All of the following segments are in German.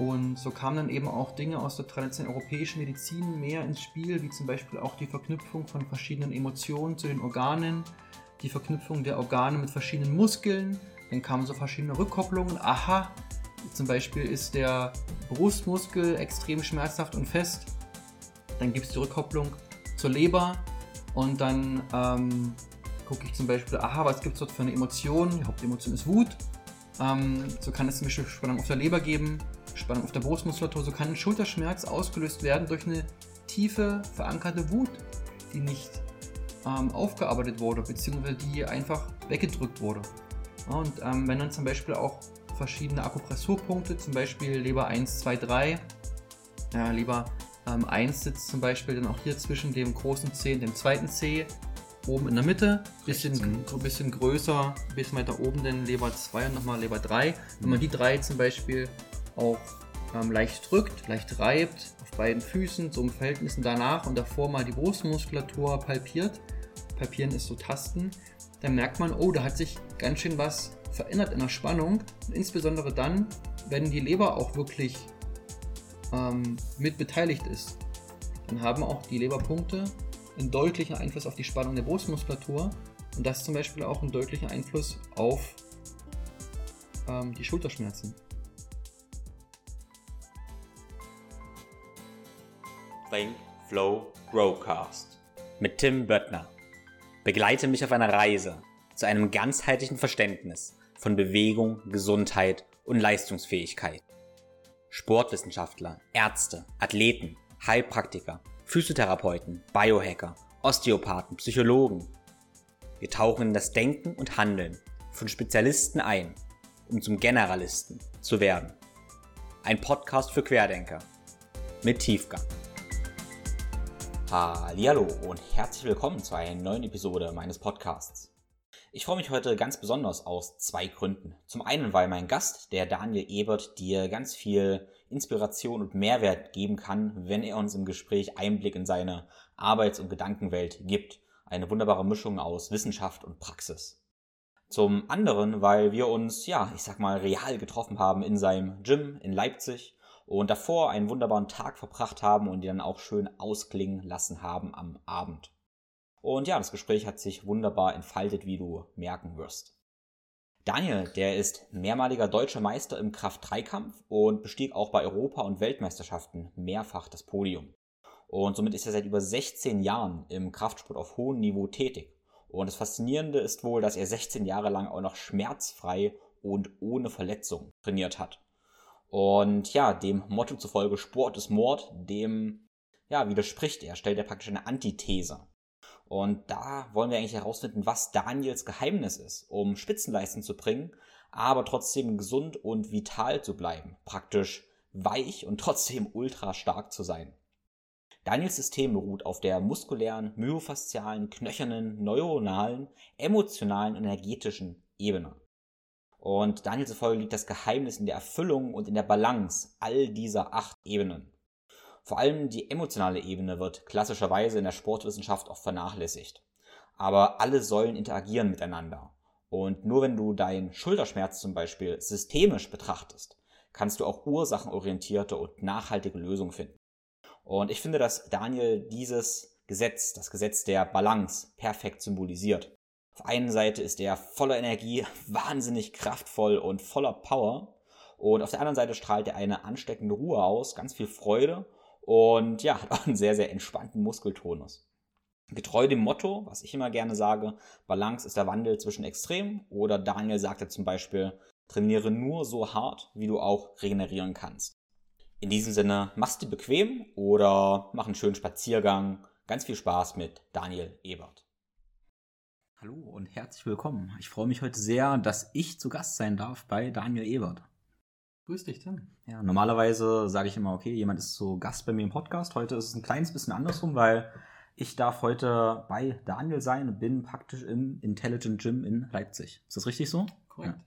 Und so kamen dann eben auch Dinge aus der traditionellen europäischen Medizin mehr ins Spiel, wie zum Beispiel auch die Verknüpfung von verschiedenen Emotionen zu den Organen, die Verknüpfung der Organe mit verschiedenen Muskeln. Dann kamen so verschiedene Rückkopplungen. Aha, zum Beispiel ist der Brustmuskel extrem schmerzhaft und fest. Dann gibt es die Rückkopplung zur Leber und dann ähm, gucke ich zum Beispiel, aha, was gibt es dort für eine Emotion? Die Hauptemotion ist Wut. Ähm, so kann es zum Beispiel Spannung auf der Leber geben, Spannung auf der Brustmuskulatur. So kann ein Schulterschmerz ausgelöst werden durch eine tiefe, verankerte Wut, die nicht ähm, aufgearbeitet wurde, beziehungsweise die einfach weggedrückt wurde. Ja, und ähm, wenn dann zum Beispiel auch verschiedene Akupressurpunkte, zum Beispiel Leber 1, 2, 3, ja, Leber ähm, 1 sitzt zum Beispiel dann auch hier zwischen dem großen C und dem zweiten C, oben in der Mitte, bisschen, ein bisschen größer, ein bisschen weiter oben dann Leber 2 und nochmal Leber 3. Wenn man die drei zum Beispiel auch ähm, leicht drückt, leicht reibt, auf beiden Füßen, so im Verhältnissen danach und davor mal die Brustmuskulatur palpiert, palpieren ist so Tasten, dann merkt man, oh, da hat sich ganz schön was verändert in der Spannung. Und insbesondere dann, wenn die Leber auch wirklich ähm, mit beteiligt ist. Dann haben auch die Leberpunkte einen deutlichen Einfluss auf die Spannung der Brustmuskulatur und das zum Beispiel auch einen deutlichen Einfluss auf ähm, die Schulterschmerzen. Think, Flow, Growcast mit Tim Böttner. Begleite mich auf einer Reise zu einem ganzheitlichen Verständnis von Bewegung, Gesundheit und Leistungsfähigkeit. Sportwissenschaftler, Ärzte, Athleten, Heilpraktiker, Physiotherapeuten, Biohacker, Osteopathen, Psychologen. Wir tauchen in das Denken und Handeln von Spezialisten ein, um zum Generalisten zu werden. Ein Podcast für Querdenker mit Tiefgang. Hallo und herzlich willkommen zu einer neuen Episode meines Podcasts. Ich freue mich heute ganz besonders aus zwei Gründen. Zum einen, weil mein Gast, der Daniel Ebert, dir ganz viel Inspiration und Mehrwert geben kann, wenn er uns im Gespräch Einblick in seine Arbeits- und Gedankenwelt gibt. Eine wunderbare Mischung aus Wissenschaft und Praxis. Zum anderen, weil wir uns, ja, ich sag mal, real getroffen haben in seinem Gym in Leipzig und davor einen wunderbaren Tag verbracht haben und die dann auch schön ausklingen lassen haben am Abend. Und ja, das Gespräch hat sich wunderbar entfaltet, wie du merken wirst. Daniel, der ist mehrmaliger deutscher Meister im Kraft-3-Kampf und bestieg auch bei Europa- und Weltmeisterschaften mehrfach das Podium. Und somit ist er seit über 16 Jahren im Kraftsport auf hohem Niveau tätig. Und das Faszinierende ist wohl, dass er 16 Jahre lang auch noch schmerzfrei und ohne Verletzung trainiert hat. Und ja, dem Motto zufolge Sport ist Mord, dem ja, widerspricht er, stellt er praktisch eine Antithese. Und da wollen wir eigentlich herausfinden, was Daniels Geheimnis ist, um Spitzenleistung zu bringen, aber trotzdem gesund und vital zu bleiben, praktisch weich und trotzdem ultra stark zu sein. Daniels System beruht auf der muskulären, myofaszialen, knöchernen, neuronalen, emotionalen und energetischen Ebene. Und Daniels Erfolg liegt das Geheimnis in der Erfüllung und in der Balance all dieser acht Ebenen. Vor allem die emotionale Ebene wird klassischerweise in der Sportwissenschaft oft vernachlässigt. Aber alle Säulen interagieren miteinander. Und nur wenn du deinen Schulterschmerz zum Beispiel systemisch betrachtest, kannst du auch ursachenorientierte und nachhaltige Lösungen finden. Und ich finde, dass Daniel dieses Gesetz, das Gesetz der Balance, perfekt symbolisiert. Auf einen Seite ist er voller Energie, wahnsinnig kraftvoll und voller Power. Und auf der anderen Seite strahlt er eine ansteckende Ruhe aus, ganz viel Freude und ja, hat auch einen sehr, sehr entspannten Muskeltonus. Getreu dem Motto, was ich immer gerne sage, Balance ist der Wandel zwischen Extremen oder Daniel sagte zum Beispiel, trainiere nur so hart, wie du auch regenerieren kannst. In diesem Sinne, mach's dir bequem oder mach einen schönen Spaziergang. Ganz viel Spaß mit Daniel Ebert. Hallo und herzlich willkommen. Ich freue mich heute sehr, dass ich zu Gast sein darf bei Daniel Ebert. Grüß dich, Tim. Ja, normalerweise sage ich immer, okay, jemand ist so Gast bei mir im Podcast. Heute ist es ein kleines bisschen andersrum, weil ich darf heute bei Daniel sein und bin praktisch im Intelligent Gym in Leipzig. Ist das richtig so? Korrekt. Ja.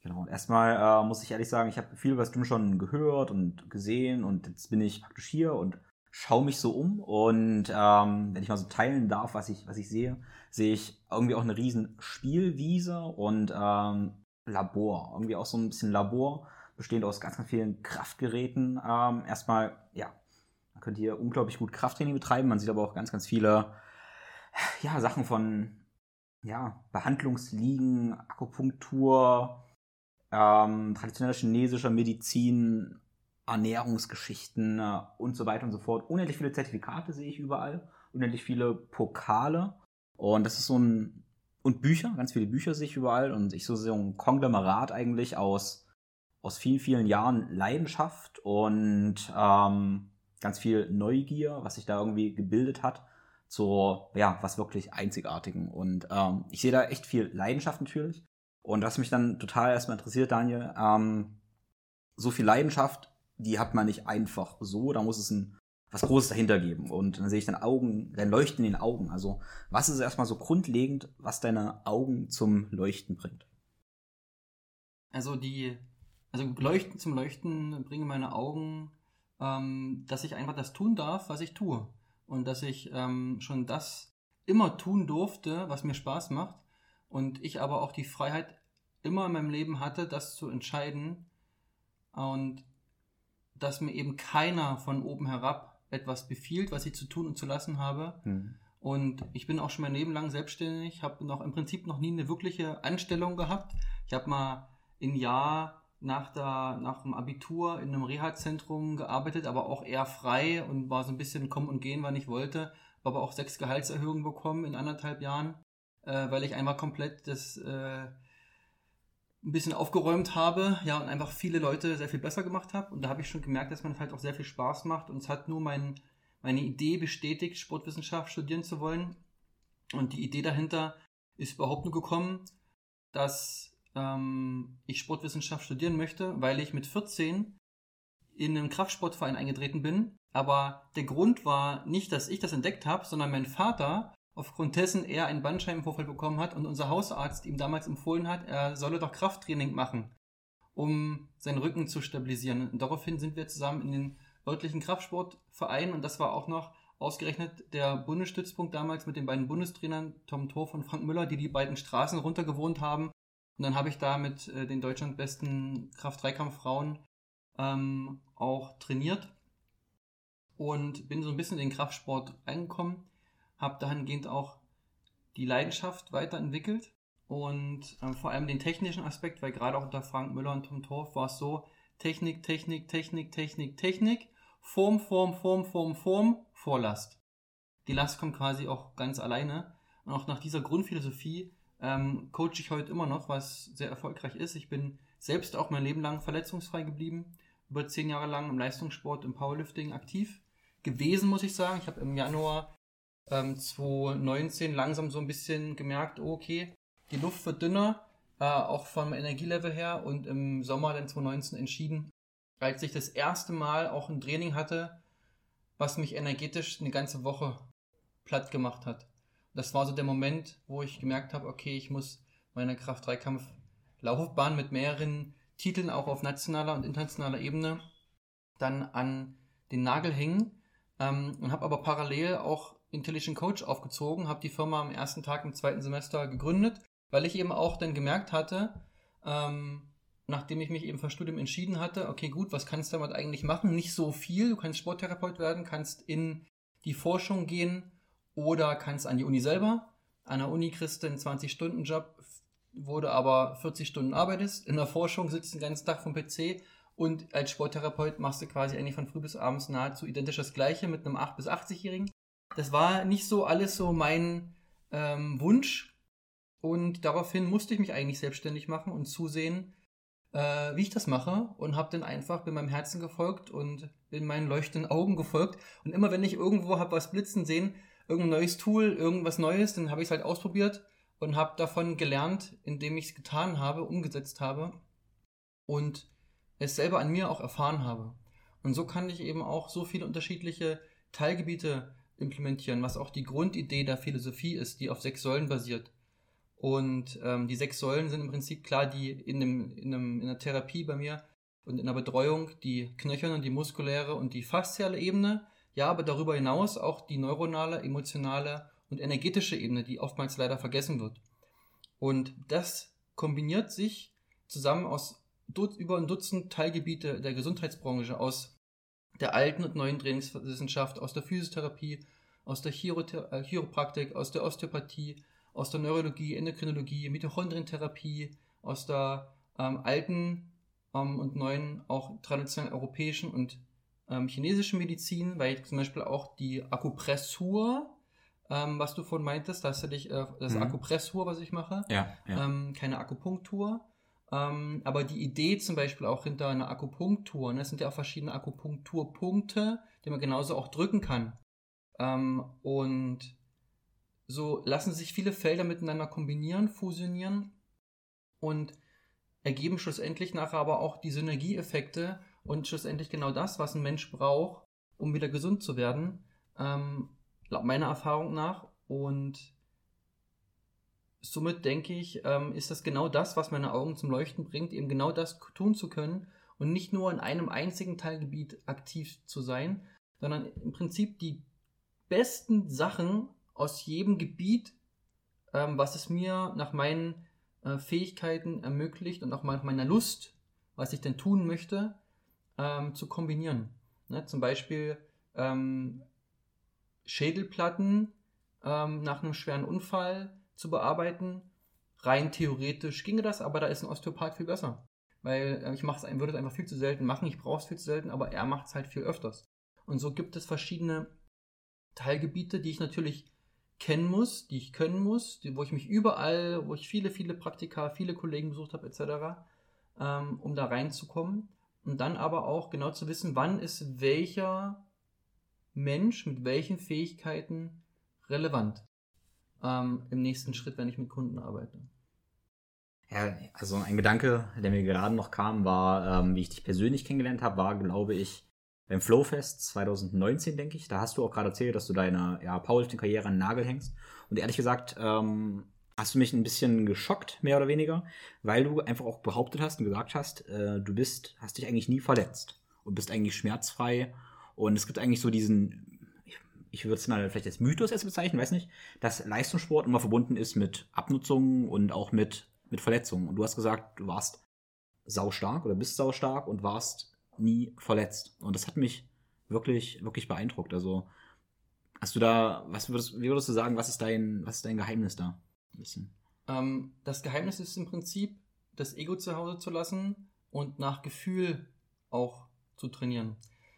Genau. Und erstmal äh, muss ich ehrlich sagen, ich habe viel über das Gym schon gehört und gesehen und jetzt bin ich praktisch hier und schaue mich so um und ähm, wenn ich mal so teilen darf, was ich, was ich sehe, sehe ich irgendwie auch eine riesen Spielwiese und ähm, Labor. Irgendwie auch so ein bisschen Labor bestehend aus ganz, ganz vielen Kraftgeräten. Ähm, erstmal, ja, man könnte hier unglaublich gut Krafttraining betreiben. Man sieht aber auch ganz, ganz viele ja, Sachen von ja, Behandlungsliegen, Akupunktur, ähm, traditioneller chinesischer Medizin, Ernährungsgeschichten äh, und so weiter und so fort. Unendlich viele Zertifikate sehe ich überall, unendlich viele Pokale. Und das ist so ein, und Bücher, ganz viele Bücher sehe ich überall. Und ich so, so ein Konglomerat eigentlich aus, aus vielen, vielen Jahren Leidenschaft und ähm, ganz viel Neugier, was sich da irgendwie gebildet hat zur, ja, was wirklich Einzigartigen. Und ähm, ich sehe da echt viel Leidenschaft natürlich. Und was mich dann total erstmal interessiert, Daniel, ähm, so viel Leidenschaft, die hat man nicht einfach so, da muss es ein was Großes dahinter geben. Und dann sehe ich dann Augen, dann leuchten in den Augen. Also, was ist erstmal so grundlegend, was deine Augen zum Leuchten bringt? Also die, also Leuchten zum Leuchten bringen meine Augen, ähm, dass ich einfach das tun darf, was ich tue und dass ich ähm, schon das immer tun durfte, was mir Spaß macht und ich aber auch die Freiheit immer in meinem Leben hatte, das zu entscheiden und dass mir eben keiner von oben herab etwas befiehlt, was ich zu tun und zu lassen habe. Mhm. Und ich bin auch schon mein Leben lang selbstständig, habe noch im Prinzip noch nie eine wirkliche Anstellung gehabt. Ich habe mal ein Jahr nach, der, nach dem Abitur in einem Reha-Zentrum gearbeitet, aber auch eher frei und war so ein bisschen kommen und gehen, wann ich wollte. Habe aber auch sechs Gehaltserhöhungen bekommen in anderthalb Jahren, äh, weil ich einmal komplett das äh, ein bisschen aufgeräumt habe, ja, und einfach viele Leute sehr viel besser gemacht habe. Und da habe ich schon gemerkt, dass man halt auch sehr viel Spaß macht. Und es hat nur mein, meine Idee bestätigt, Sportwissenschaft studieren zu wollen. Und die Idee dahinter ist überhaupt nur gekommen, dass ähm, ich Sportwissenschaft studieren möchte, weil ich mit 14 in einen Kraftsportverein eingetreten bin. Aber der Grund war nicht, dass ich das entdeckt habe, sondern mein Vater aufgrund dessen er einen Bandscheibenvorfall bekommen hat und unser Hausarzt ihm damals empfohlen hat, er solle doch Krafttraining machen, um seinen Rücken zu stabilisieren. Und daraufhin sind wir zusammen in den örtlichen Kraftsportverein und das war auch noch ausgerechnet der Bundesstützpunkt damals mit den beiden Bundestrainern Tom Torf und Frank Müller, die die beiden Straßen runter gewohnt haben und dann habe ich da mit äh, den Deutschland besten Kraft-Dreikampf-Frauen ähm, auch trainiert und bin so ein bisschen in den Kraftsport eingekommen, habe dahingehend auch die Leidenschaft weiterentwickelt und ähm, vor allem den technischen Aspekt, weil gerade auch unter Frank Müller und Tom Torf war es so, Technik, Technik, Technik, Technik, Technik, Form, Form, Form, Form, Form, Vorlast. Die Last kommt quasi auch ganz alleine. Und auch nach dieser Grundphilosophie ähm, coache ich heute immer noch, was sehr erfolgreich ist. Ich bin selbst auch mein Leben lang verletzungsfrei geblieben, über zehn Jahre lang im Leistungssport, im Powerlifting aktiv gewesen, muss ich sagen. Ich habe im Januar ähm, 2019 langsam so ein bisschen gemerkt, oh, okay, die Luft wird dünner, äh, auch vom Energielevel her. Und im Sommer dann 2019 entschieden, als ich das erste Mal auch ein Training hatte, was mich energetisch eine ganze Woche platt gemacht hat. Das war so der Moment, wo ich gemerkt habe, okay, ich muss meine Kraft-3-Kampf-Laufbahn mit mehreren Titeln auch auf nationaler und internationaler Ebene dann an den Nagel hängen. Ähm, und habe aber parallel auch Intelligent Coach aufgezogen, habe die Firma am ersten Tag im zweiten Semester gegründet, weil ich eben auch dann gemerkt hatte, ähm, nachdem ich mich eben für Studium entschieden hatte, okay, gut, was kannst du damit eigentlich machen? Nicht so viel, du kannst Sporttherapeut werden, kannst in die Forschung gehen oder kannst an die Uni selber. An der Uni kriegst du einen 20-Stunden-Job, wo du aber 40 Stunden arbeitest. In der Forschung sitzt den ganzen Tag vom PC und als Sporttherapeut machst du quasi eigentlich von früh bis abends nahezu identisch das Gleiche mit einem 8- bis 80-Jährigen. Das war nicht so alles so mein ähm, Wunsch und daraufhin musste ich mich eigentlich selbstständig machen und zusehen, äh, wie ich das mache und habe dann einfach bin meinem Herzen gefolgt und bin meinen leuchtenden Augen gefolgt und immer wenn ich irgendwo habe was blitzen sehen, irgendein neues Tool, irgendwas Neues, dann habe ich es halt ausprobiert und habe davon gelernt, indem ich es getan habe, umgesetzt habe und es selber an mir auch erfahren habe. Und so kann ich eben auch so viele unterschiedliche Teilgebiete implementieren, was auch die Grundidee der Philosophie ist, die auf sechs Säulen basiert. Und ähm, die sechs Säulen sind im Prinzip klar, die in, dem, in, einem, in der Therapie bei mir und in der Betreuung die knöcherne, die muskuläre und die fasziale Ebene ja, aber darüber hinaus auch die neuronale, emotionale und energetische Ebene, die oftmals leider vergessen wird. Und das kombiniert sich zusammen aus über ein Dutzend Teilgebiete der Gesundheitsbranche aus der alten und neuen Trainingswissenschaft, aus der Physiotherapie, aus der äh, Chiropraktik, aus der Osteopathie, aus der Neurologie, Endokrinologie, Mitochondrientherapie, aus der ähm, alten ähm, und neuen, auch traditionellen europäischen und ähm, chinesischen Medizin, weil zum Beispiel auch die Akupressur, ähm, was du vorhin meintest, dass du dich, äh, das mhm. Akupressur, was ich mache, ja, ja. Ähm, keine Akupunktur. Ähm, aber die Idee zum Beispiel auch hinter einer Akupunktur, ne, es sind ja auch verschiedene Akupunkturpunkte, die man genauso auch drücken kann. Ähm, und so lassen sich viele Felder miteinander kombinieren, fusionieren und ergeben schlussendlich nachher aber auch die Synergieeffekte und schlussendlich genau das, was ein Mensch braucht, um wieder gesund zu werden, ähm, meiner Erfahrung nach. Und somit denke ich, ähm, ist das genau das, was meine Augen zum Leuchten bringt, eben genau das tun zu können und nicht nur in einem einzigen Teilgebiet aktiv zu sein, sondern im Prinzip die besten Sachen aus jedem Gebiet, ähm, was es mir nach meinen äh, Fähigkeiten ermöglicht und auch nach meiner Lust, was ich denn tun möchte, ähm, zu kombinieren. Ne? Zum Beispiel Schädelplatten nach einem schweren Unfall zu bearbeiten. Rein theoretisch ginge das, aber da ist ein Osteopath viel besser. Weil äh, ich mache es, würde es einfach viel zu selten machen, ich brauche es viel zu selten, aber er macht es halt viel öfters. Und so gibt es verschiedene Teilgebiete, die ich natürlich kennen muss, die ich können muss, die, wo ich mich überall, wo ich viele, viele Praktika, viele Kollegen besucht habe, etc., ähm, um da reinzukommen. Und dann aber auch genau zu wissen, wann ist welcher Mensch mit welchen Fähigkeiten relevant ähm, im nächsten Schritt, wenn ich mit Kunden arbeite. Ja, also ein Gedanke, der mir gerade noch kam, war, ähm, wie ich dich persönlich kennengelernt habe, war, glaube ich, beim Flowfest 2019, denke ich. Da hast du auch gerade erzählt, dass du deine ja, Powerlifting-Karriere an den Nagel hängst. Und ehrlich gesagt, ähm, hast du mich ein bisschen geschockt, mehr oder weniger, weil du einfach auch behauptet hast und gesagt hast, äh, du bist, hast dich eigentlich nie verletzt und bist eigentlich schmerzfrei. Und es gibt eigentlich so diesen ich würde es mal vielleicht als Mythos erst bezeichnen, weiß nicht, dass Leistungssport immer verbunden ist mit Abnutzungen und auch mit, mit Verletzungen. Und du hast gesagt, du warst saustark oder bist saustark und warst nie verletzt. Und das hat mich wirklich, wirklich beeindruckt. Also, hast du da, was würdest, wie würdest du sagen, was ist dein, was ist dein Geheimnis da? Ähm, das Geheimnis ist im Prinzip, das Ego zu Hause zu lassen und nach Gefühl auch zu trainieren.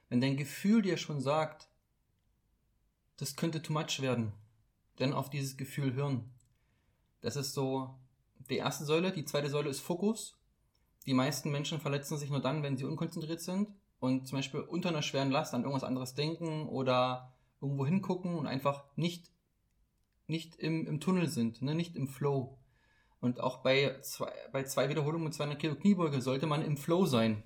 Wenn dein Gefühl dir schon sagt, das könnte too much werden. Denn auf dieses Gefühl hören. Das ist so die erste Säule. Die zweite Säule ist Fokus. Die meisten Menschen verletzen sich nur dann, wenn sie unkonzentriert sind und zum Beispiel unter einer schweren Last an irgendwas anderes denken oder irgendwo hingucken und einfach nicht, nicht im, im Tunnel sind, ne? nicht im Flow. Und auch bei zwei, bei zwei Wiederholungen mit 200 Kilo Kniebeuge sollte man im Flow sein.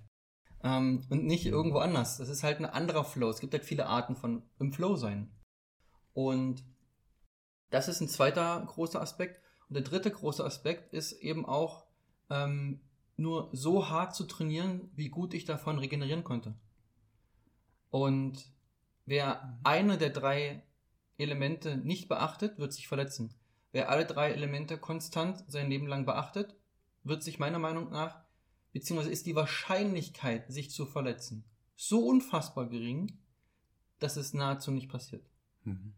Ähm, und nicht irgendwo anders. Das ist halt ein anderer Flow. Es gibt halt viele Arten von im Flow sein. Und das ist ein zweiter großer Aspekt. Und der dritte große Aspekt ist eben auch ähm, nur so hart zu trainieren, wie gut ich davon regenerieren konnte. Und wer mhm. eine der drei Elemente nicht beachtet, wird sich verletzen. Wer alle drei Elemente konstant sein Leben lang beachtet, wird sich meiner Meinung nach, beziehungsweise ist die Wahrscheinlichkeit, sich zu verletzen, so unfassbar gering, dass es nahezu nicht passiert. Mhm.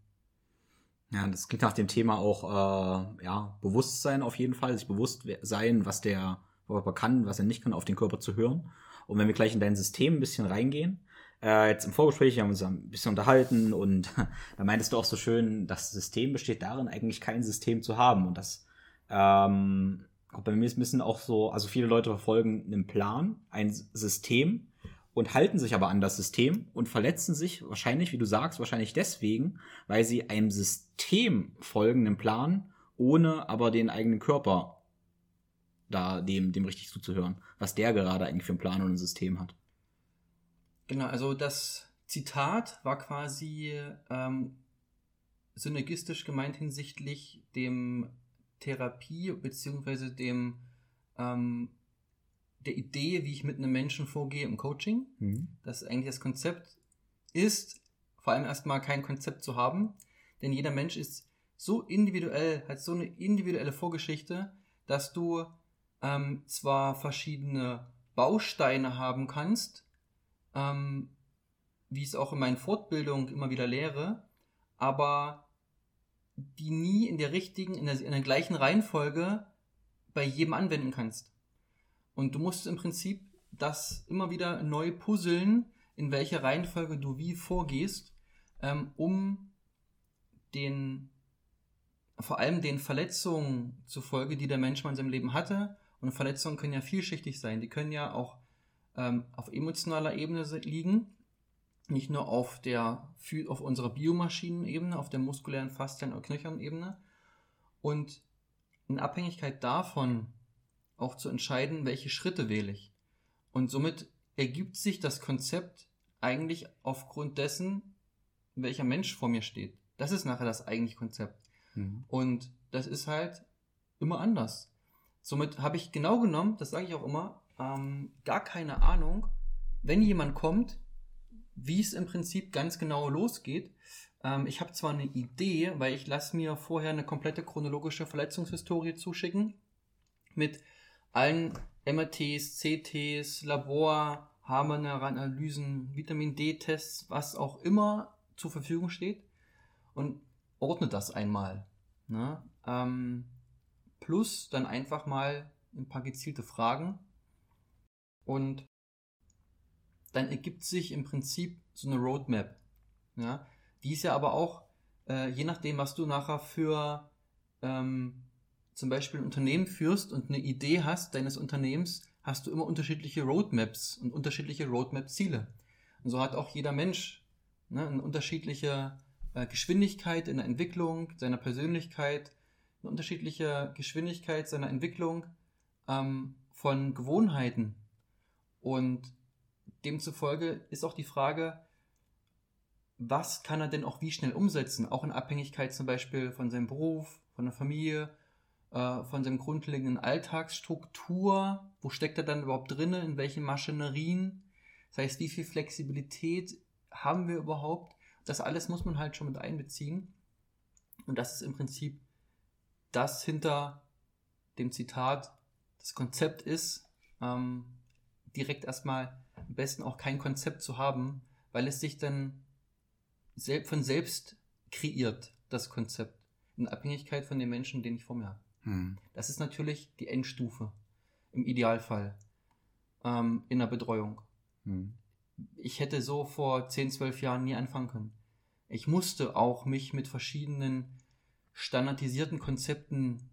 Ja, das klingt nach dem Thema auch, äh, ja, Bewusstsein auf jeden Fall, sich bewusst sein, was der Körper kann, was er nicht kann, auf den Körper zu hören. Und wenn wir gleich in dein System ein bisschen reingehen, äh, jetzt im Vorgespräch haben wir uns ein bisschen unterhalten und da meintest du auch so schön, das System besteht darin, eigentlich kein System zu haben. Und das, ähm, bei mir ist ein bisschen auch so, also viele Leute verfolgen einen Plan, ein System, und halten sich aber an das System und verletzen sich wahrscheinlich, wie du sagst, wahrscheinlich deswegen, weil sie einem System folgen, einem Plan, ohne aber den eigenen Körper da dem, dem richtig zuzuhören, was der gerade eigentlich für einen Plan und ein System hat. Genau, also das Zitat war quasi ähm, synergistisch gemeint hinsichtlich dem Therapie beziehungsweise dem ähm, der Idee, wie ich mit einem Menschen vorgehe im Coaching. Mhm. Dass eigentlich das Konzept ist, vor allem erstmal kein Konzept zu haben, denn jeder Mensch ist so individuell, hat so eine individuelle Vorgeschichte, dass du ähm, zwar verschiedene Bausteine haben kannst, ähm, wie ich es auch in meinen Fortbildungen immer wieder lehre, aber die nie in der richtigen, in der, in der gleichen Reihenfolge bei jedem anwenden kannst. Und du musst im Prinzip das immer wieder neu puzzeln, in welcher Reihenfolge du wie vorgehst, ähm, um den, vor allem den Verletzungen zufolge, die der Mensch mal in seinem Leben hatte, und Verletzungen können ja vielschichtig sein, die können ja auch ähm, auf emotionaler Ebene liegen, nicht nur auf der auf unserer Biomaschinenebene, auf der muskulären, faszialen oder Knöchernebene und in Abhängigkeit davon auch zu entscheiden, welche Schritte wähle ich. Und somit ergibt sich das Konzept eigentlich aufgrund dessen, welcher Mensch vor mir steht. Das ist nachher das eigentliche Konzept. Mhm. Und das ist halt immer anders. Somit habe ich genau genommen, das sage ich auch immer, ähm, gar keine Ahnung, wenn jemand kommt, wie es im Prinzip ganz genau losgeht. Ähm, ich habe zwar eine Idee, weil ich lasse mir vorher eine komplette chronologische Verletzungshistorie zuschicken mit allen MRTs, CTs, Labor, Harmonanalysen, Vitamin D-Tests, was auch immer zur Verfügung steht und ordne das einmal. Ne? Ähm, plus dann einfach mal ein paar gezielte Fragen und dann ergibt sich im Prinzip so eine Roadmap. Ja? Die ist ja aber auch, äh, je nachdem, was du nachher für ähm, zum Beispiel ein Unternehmen führst und eine Idee hast deines Unternehmens, hast du immer unterschiedliche Roadmaps und unterschiedliche Roadmap-Ziele. Und so hat auch jeder Mensch ne, eine unterschiedliche äh, Geschwindigkeit in der Entwicklung seiner Persönlichkeit, eine unterschiedliche Geschwindigkeit seiner Entwicklung ähm, von Gewohnheiten. Und demzufolge ist auch die Frage, was kann er denn auch wie schnell umsetzen, auch in Abhängigkeit zum Beispiel von seinem Beruf, von der Familie, äh, von seinem grundlegenden Alltagsstruktur, wo steckt er dann überhaupt drin, in welchen Maschinerien, das heißt, wie viel Flexibilität haben wir überhaupt, das alles muss man halt schon mit einbeziehen. Und das ist im Prinzip das hinter dem Zitat, das Konzept ist, ähm, direkt erstmal am besten auch kein Konzept zu haben, weil es sich dann von selbst kreiert, das Konzept, in Abhängigkeit von den Menschen, den ich vor mir habe. Hm. Das ist natürlich die Endstufe, im Idealfall, ähm, in der Betreuung. Hm. Ich hätte so vor 10, 12 Jahren nie anfangen können. Ich musste auch mich mit verschiedenen standardisierten Konzepten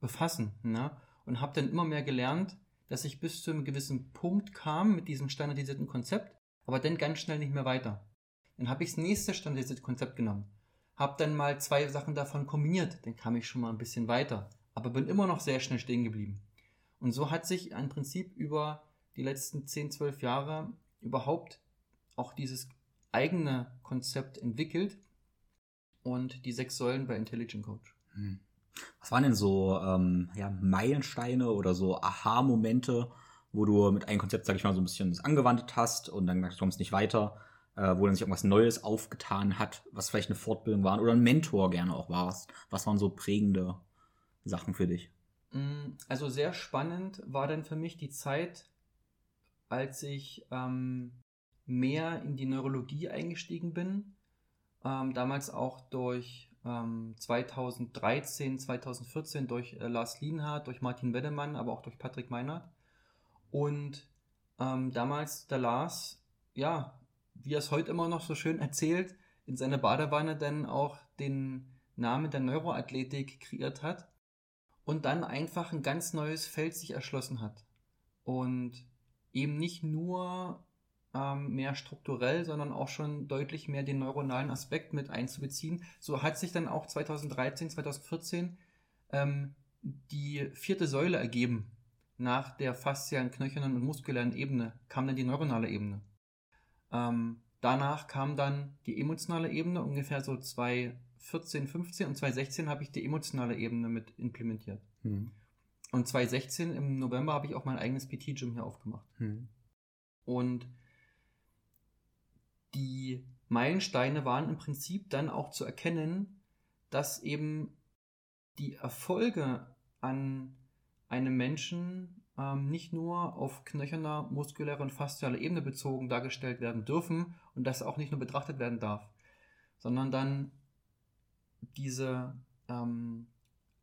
befassen ne? und habe dann immer mehr gelernt, dass ich bis zu einem gewissen Punkt kam mit diesem standardisierten Konzept, aber dann ganz schnell nicht mehr weiter. Dann habe ich das nächste standardisierte Konzept genommen, habe dann mal zwei Sachen davon kombiniert, dann kam ich schon mal ein bisschen weiter, aber bin immer noch sehr schnell stehen geblieben. Und so hat sich im Prinzip über die letzten 10, 12 Jahre überhaupt auch dieses eigene Konzept entwickelt und die sechs Säulen bei Intelligent Coach. Hm. Was waren denn so ähm, ja, Meilensteine oder so Aha-Momente, wo du mit einem Konzept, sag ich mal, so ein bisschen das angewandt hast und dann kommst du nicht weiter, äh, wo dann sich irgendwas Neues aufgetan hat, was vielleicht eine Fortbildung war oder ein Mentor gerne auch warst? Was waren so prägende Sachen für dich? Mm, also sehr spannend war dann für mich die Zeit, als ich ähm, mehr in die Neurologie eingestiegen bin. Ähm, damals auch durch 2013, ähm, 2014 durch äh, Lars Lienhardt, durch Martin Weddemann, aber auch durch Patrick Meinert. Und ähm, damals der Lars, ja, wie er es heute immer noch so schön erzählt, in seiner Badewanne dann auch den Namen der Neuroathletik kreiert hat und dann einfach ein ganz neues Feld sich erschlossen hat. Und eben nicht nur ähm, mehr strukturell, sondern auch schon deutlich mehr den neuronalen Aspekt mit einzubeziehen. So hat sich dann auch 2013, 2014 ähm, die vierte Säule ergeben. Nach der faszialen, knöchernen und muskulären Ebene kam dann die neuronale Ebene. Ähm, danach kam dann die emotionale Ebene, ungefähr so 2014, 15 und 2016 habe ich die emotionale Ebene mit implementiert. Hm. Und 2016 im November habe ich auch mein eigenes PT-Gym hier aufgemacht. Hm. Und die Meilensteine waren im Prinzip dann auch zu erkennen, dass eben die Erfolge an einem Menschen ähm, nicht nur auf knöcherner, muskulärer und faszialer Ebene bezogen dargestellt werden dürfen und das auch nicht nur betrachtet werden darf, sondern dann diese ähm,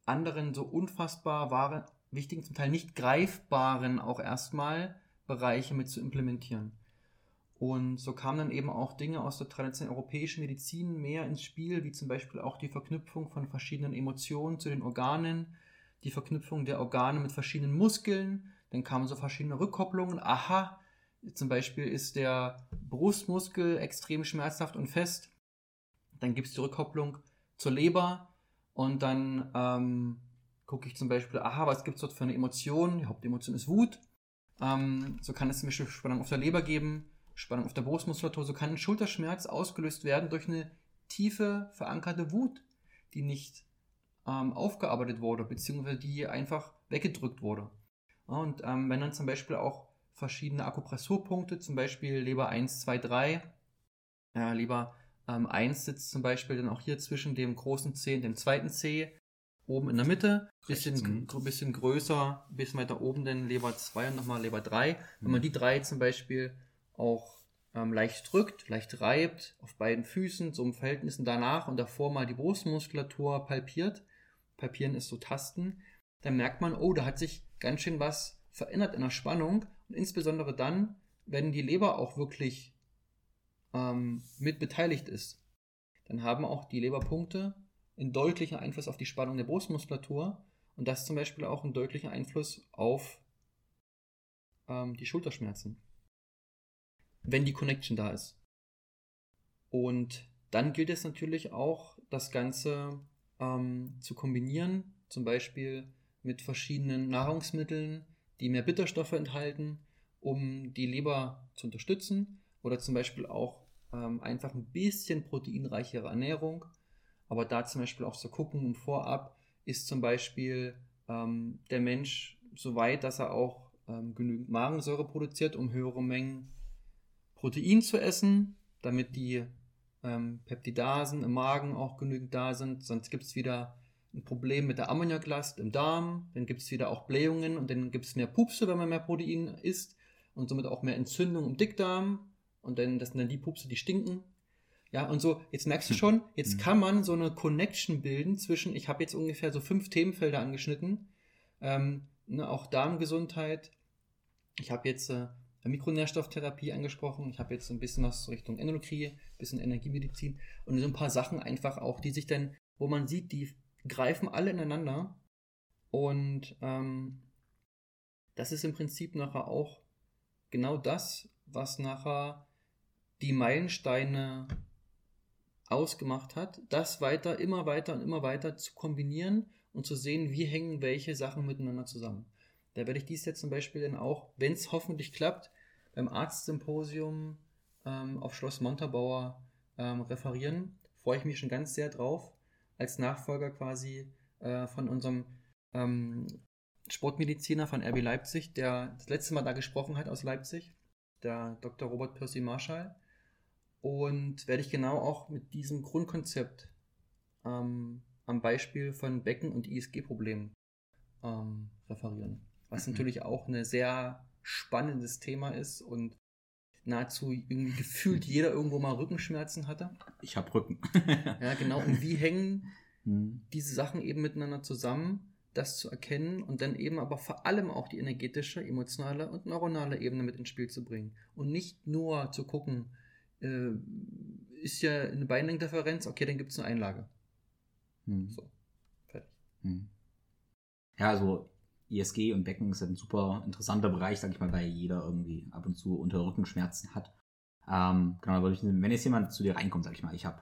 anderen so unfassbar wahren, wichtigen, zum Teil nicht greifbaren auch erstmal Bereiche mit zu implementieren. Und so kamen dann eben auch Dinge aus der traditionellen europäischen Medizin mehr ins Spiel, wie zum Beispiel auch die Verknüpfung von verschiedenen Emotionen zu den Organen, die Verknüpfung der Organe mit verschiedenen Muskeln, dann kamen so verschiedene Rückkopplungen. Aha, zum Beispiel ist der Brustmuskel extrem schmerzhaft und fest. Dann gibt es die Rückkopplung zur Leber und dann ähm, gucke ich zum Beispiel, aha, was gibt es dort für eine Emotion? Die Hauptemotion ist Wut. Ähm, so kann es zum Beispiel Spannung auf der Leber geben, Spannung auf der Brustmuskulatur. So kann ein Schulterschmerz ausgelöst werden durch eine tiefe verankerte Wut, die nicht ähm, aufgearbeitet wurde, beziehungsweise die einfach weggedrückt wurde. Und ähm, wenn dann zum Beispiel auch verschiedene Akupressurpunkte, zum Beispiel Leber 1, 2, 3, ja, Leber ähm, 1 sitzt zum Beispiel dann auch hier zwischen dem großen C und dem zweiten C, oben in der Mitte, bisschen, Rechts, bisschen größer, bisschen weiter oben dann Leber 2 und nochmal Leber 3. Wenn man mhm. die drei zum Beispiel auch ähm, leicht drückt, leicht reibt, auf beiden Füßen, so im Verhältnis danach und davor mal die Brustmuskulatur palpiert, palpieren ist so Tasten, dann merkt man, oh, da hat sich ganz schön was verändert in der Spannung. Und insbesondere dann, wenn die Leber auch wirklich ähm, mit beteiligt ist, dann haben auch die Leberpunkte einen deutlichen Einfluss auf die Spannung der Brustmuskulatur und das zum Beispiel auch einen deutlichen Einfluss auf ähm, die Schulterschmerzen, wenn die Connection da ist. Und dann gilt es natürlich auch, das Ganze ähm, zu kombinieren, zum Beispiel mit verschiedenen Nahrungsmitteln, die mehr Bitterstoffe enthalten, um die Leber zu unterstützen oder zum Beispiel auch ähm, einfach ein bisschen proteinreichere Ernährung. Aber da zum Beispiel auch zu gucken im Vorab, ist zum Beispiel ähm, der Mensch so weit, dass er auch ähm, genügend Magensäure produziert, um höhere Mengen Protein zu essen, damit die ähm, Peptidasen im Magen auch genügend da sind. Sonst gibt es wieder ein Problem mit der Ammoniaklast im Darm, dann gibt es wieder auch Blähungen und dann gibt es mehr Pupse, wenn man mehr Protein isst und somit auch mehr Entzündung im Dickdarm und dann, das sind dann die Pupse, die stinken. Ja, und so, jetzt merkst du hm. schon, jetzt hm. kann man so eine Connection bilden zwischen, ich habe jetzt ungefähr so fünf Themenfelder angeschnitten, ähm, ne, auch Darmgesundheit, ich habe jetzt äh, Mikronährstofftherapie angesprochen, ich habe jetzt ein bisschen was Richtung Endokrie, ein bisschen Energiemedizin und so ein paar Sachen einfach auch, die sich dann, wo man sieht, die greifen alle ineinander und ähm, das ist im Prinzip nachher auch genau das, was nachher die Meilensteine ausgemacht hat, das weiter, immer weiter und immer weiter zu kombinieren und zu sehen, wie hängen welche Sachen miteinander zusammen. Da werde ich dies jetzt zum Beispiel dann auch, wenn es hoffentlich klappt, beim Arztsymposium ähm, auf Schloss Montabaur ähm, referieren. Freue ich mich schon ganz sehr drauf als Nachfolger quasi äh, von unserem ähm, Sportmediziner von RB Leipzig, der das letzte Mal da gesprochen hat aus Leipzig, der Dr. Robert Percy Marshall. Und werde ich genau auch mit diesem Grundkonzept ähm, am Beispiel von Becken- und ISG-Problemen ähm, referieren. Was mhm. natürlich auch ein sehr spannendes Thema ist und nahezu irgendwie gefühlt jeder irgendwo mal Rückenschmerzen hatte. Ich habe Rücken. ja, genau. Und wie hängen hm. diese Sachen eben miteinander zusammen, das zu erkennen und dann eben aber vor allem auch die energetische, emotionale und neuronale Ebene mit ins Spiel zu bringen. Und nicht nur zu gucken, äh, ist ja eine Beinlengdifferenz, okay, dann gibt es eine Einlage. Hm. So, fertig. Hm. Ja, also ISG und Becken ist ein super interessanter Bereich, sag ich mal, weil jeder irgendwie ab und zu unter Rückenschmerzen hat. Ähm, genau, wenn jetzt jemand zu dir reinkommt, sag ich mal, ich habe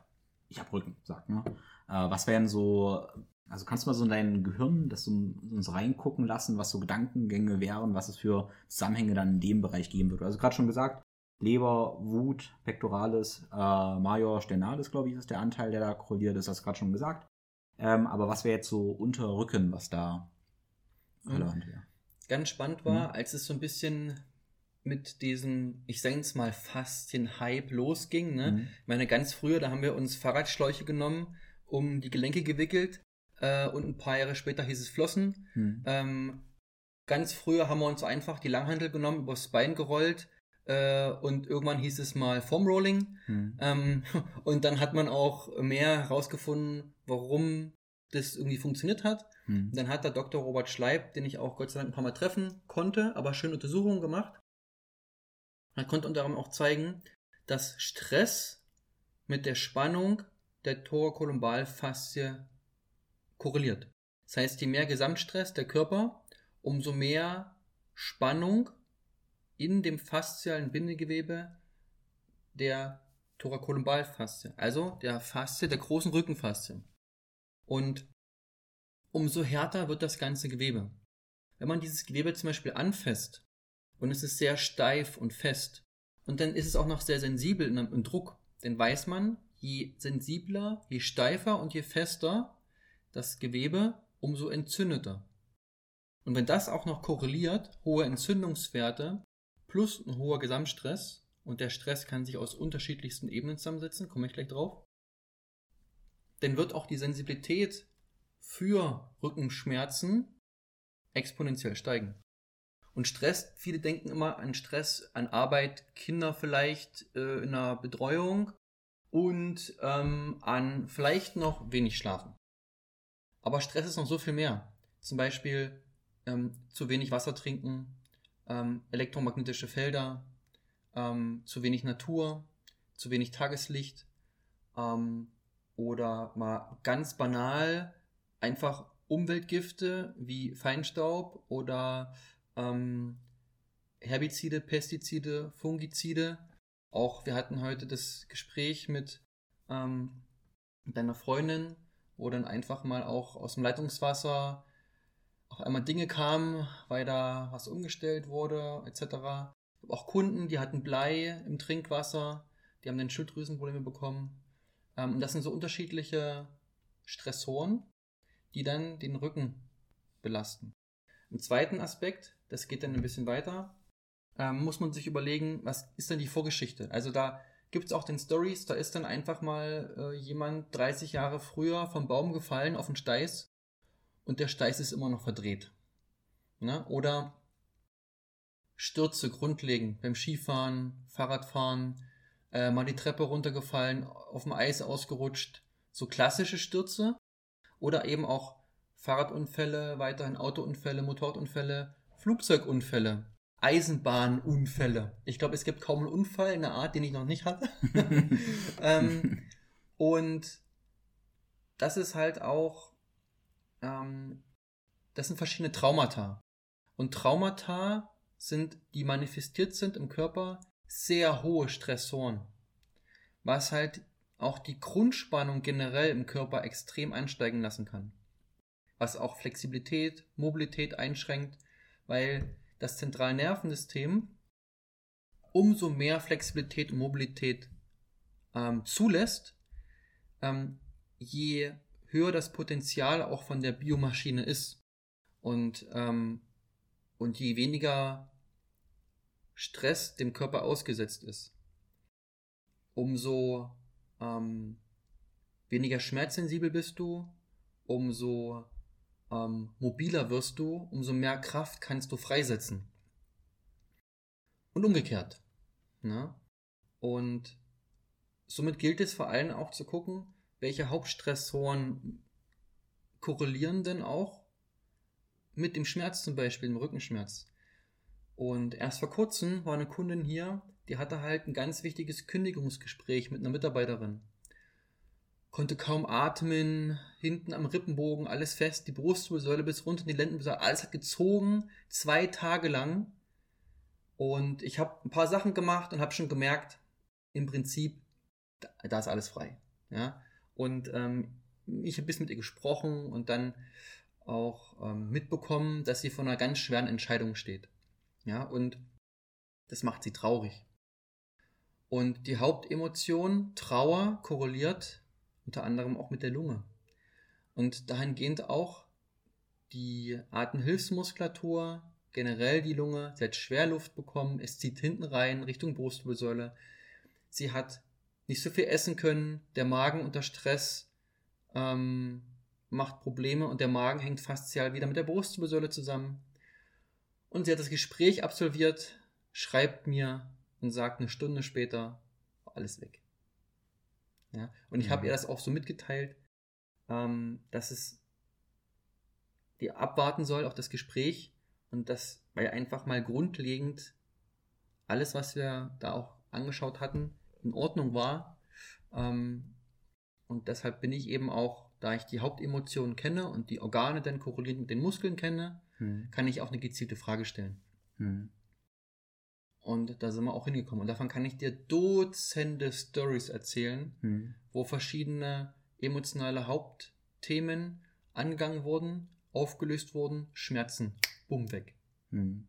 ich hab Rücken, sagt, ne? Äh, was wären so, also kannst du mal so in dein Gehirn das so, uns reingucken lassen, was so Gedankengänge wären, was es für Zusammenhänge dann in dem Bereich geben würde? Also gerade schon gesagt, Leber, Wut, Pectoralis, äh, Major, Sternalis, glaube ich, ist der Anteil, der da korreliert ist, du gerade schon gesagt. Ähm, aber was wäre jetzt so unter Rücken, was da relevant wäre? Ganz spannend war, mhm. als es so ein bisschen mit diesem, ich sage es mal, fast den Hype losging. Ne? Mhm. Ich meine, ganz früher, da haben wir uns Fahrradschläuche genommen, um die Gelenke gewickelt äh, und ein paar Jahre später hieß es Flossen. Mhm. Ähm, Ganz früher haben wir uns einfach die Langhandel genommen, übers Bein gerollt äh, und irgendwann hieß es mal Foam Rolling. Hm. Ähm, und dann hat man auch mehr herausgefunden, warum das irgendwie funktioniert hat. Hm. Dann hat der Dr. Robert Schleib, den ich auch Gott sei Dank ein paar Mal treffen konnte, aber schöne Untersuchungen gemacht. Er konnte unter anderem auch zeigen, dass Stress mit der Spannung der Thorakolumbalfaszie korreliert. Das heißt, je mehr Gesamtstress der Körper, umso mehr Spannung in dem faszialen Bindegewebe der Thorakolumbalfaszie, also der Faszie, der großen Rückenfaszie. Und umso härter wird das ganze Gewebe. Wenn man dieses Gewebe zum Beispiel anfasst und es ist sehr steif und fest und dann ist es auch noch sehr sensibel im Druck, dann weiß man, je sensibler, je steifer und je fester das Gewebe, umso entzündeter. Und wenn das auch noch korreliert, hohe Entzündungswerte plus ein hoher Gesamtstress, und der Stress kann sich aus unterschiedlichsten Ebenen zusammensetzen, komme ich gleich drauf, dann wird auch die Sensibilität für Rückenschmerzen exponentiell steigen. Und Stress, viele denken immer an Stress, an Arbeit, Kinder vielleicht äh, in einer Betreuung und ähm, an vielleicht noch wenig Schlafen. Aber Stress ist noch so viel mehr. Zum Beispiel ähm, zu wenig Wasser trinken, ähm, elektromagnetische Felder, ähm, zu wenig Natur, zu wenig Tageslicht ähm, oder mal ganz banal einfach Umweltgifte wie Feinstaub oder ähm, Herbizide, Pestizide, Fungizide. Auch wir hatten heute das Gespräch mit ähm, deiner Freundin, wo dann einfach mal auch aus dem Leitungswasser auf einmal Dinge kamen, weil da was umgestellt wurde, etc. Auch Kunden, die hatten Blei im Trinkwasser, die haben dann Schilddrüsenprobleme bekommen. Ähm, und das sind so unterschiedliche Stressoren, die dann den Rücken belasten. Im zweiten Aspekt, das geht dann ein bisschen weiter, ähm, muss man sich überlegen, was ist denn die Vorgeschichte? Also da gibt es auch den Stories, da ist dann einfach mal äh, jemand 30 Jahre früher vom Baum gefallen auf den Steiß und der Steiß ist immer noch verdreht. Ne? Oder Stürze grundlegend beim Skifahren, Fahrradfahren, äh, mal die Treppe runtergefallen, auf dem Eis ausgerutscht. So klassische Stürze oder eben auch Fahrradunfälle, weiterhin Autounfälle, Motorradunfälle, Flugzeugunfälle, Eisenbahnunfälle. Ich glaube, es gibt kaum einen Unfall in der Art, den ich noch nicht hatte. ähm, und das ist halt auch, ähm, das sind verschiedene Traumata. Und Traumata sind, die manifestiert sind im Körper, sehr hohe Stressoren, was halt auch die Grundspannung generell im Körper extrem ansteigen lassen kann. Was auch Flexibilität, Mobilität einschränkt, weil das zentrale Nervensystem umso mehr Flexibilität und Mobilität ähm, zulässt, ähm, je höher das Potenzial auch von der Biomaschine ist. Und, ähm, und je weniger Stress dem Körper ausgesetzt ist, umso ähm, weniger schmerzsensibel bist du, umso ähm, mobiler wirst du, umso mehr Kraft kannst du freisetzen. Und umgekehrt. Ne? Und somit gilt es vor allem auch zu gucken, welche Hauptstressoren korrelieren denn auch mit dem Schmerz zum Beispiel, dem Rückenschmerz. Und erst vor kurzem war eine Kundin hier, die hatte halt ein ganz wichtiges Kündigungsgespräch mit einer Mitarbeiterin. Konnte kaum atmen, hinten am Rippenbogen alles fest, die Brustwirbelsäule bis runter in die Lendenwirbelsäule, alles hat gezogen, zwei Tage lang. Und ich habe ein paar Sachen gemacht und habe schon gemerkt, im Prinzip, da, ist alles frei. Ja? Und ähm, ich habe bisschen mit ihr gesprochen und dann auch ähm, mitbekommen, dass sie vor einer ganz schweren Entscheidung steht. Ja, und das macht sie traurig. Und die Hauptemotion, Trauer, korreliert unter anderem auch mit der Lunge. Und dahingehend auch die Atemhilfsmuskulatur, generell die Lunge, sie hat Schwerluft bekommen, es zieht hinten rein Richtung Brustwirbelsäule. Sie hat nicht so viel essen können, der Magen unter Stress ähm, macht Probleme und der Magen hängt faszial wieder mit der Brustwirbelsäule zusammen. Und sie hat das Gespräch absolviert, schreibt mir und sagt eine Stunde später, alles weg. Ja? Und ich habe Mhm. ihr das auch so mitgeteilt, ähm, dass es die abwarten soll auf das Gespräch und das, weil einfach mal grundlegend alles, was wir da auch angeschaut hatten, in Ordnung war. Ähm, und deshalb bin ich eben auch, da ich die Hauptemotionen kenne und die Organe dann korreliert mit den Muskeln kenne, Hm. kann ich auch eine gezielte Frage stellen. Hm. Und da sind wir auch hingekommen. Und davon kann ich dir Dutzende Stories erzählen, Hm. wo verschiedene emotionale Hauptthemen angegangen wurden, aufgelöst wurden, Schmerzen, bumm, weg. Hm.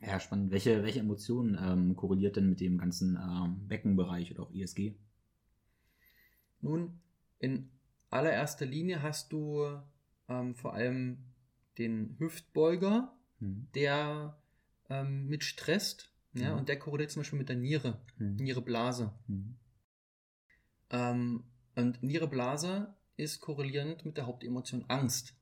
Ja, spannend. Welche, welche Emotionen ähm, korreliert denn mit dem ganzen ähm, Beckenbereich oder auch ISG? Nun, in allererster Linie hast du ähm, vor allem den Hüftbeuger, Hm. der ähm, mit stresst, ja, Mhm. und der korreliert zum Beispiel mit der Niere, Hm. Niereblase. Hm. Ähm, und Niereblase ist korrelierend mit der Hauptemotion Angst.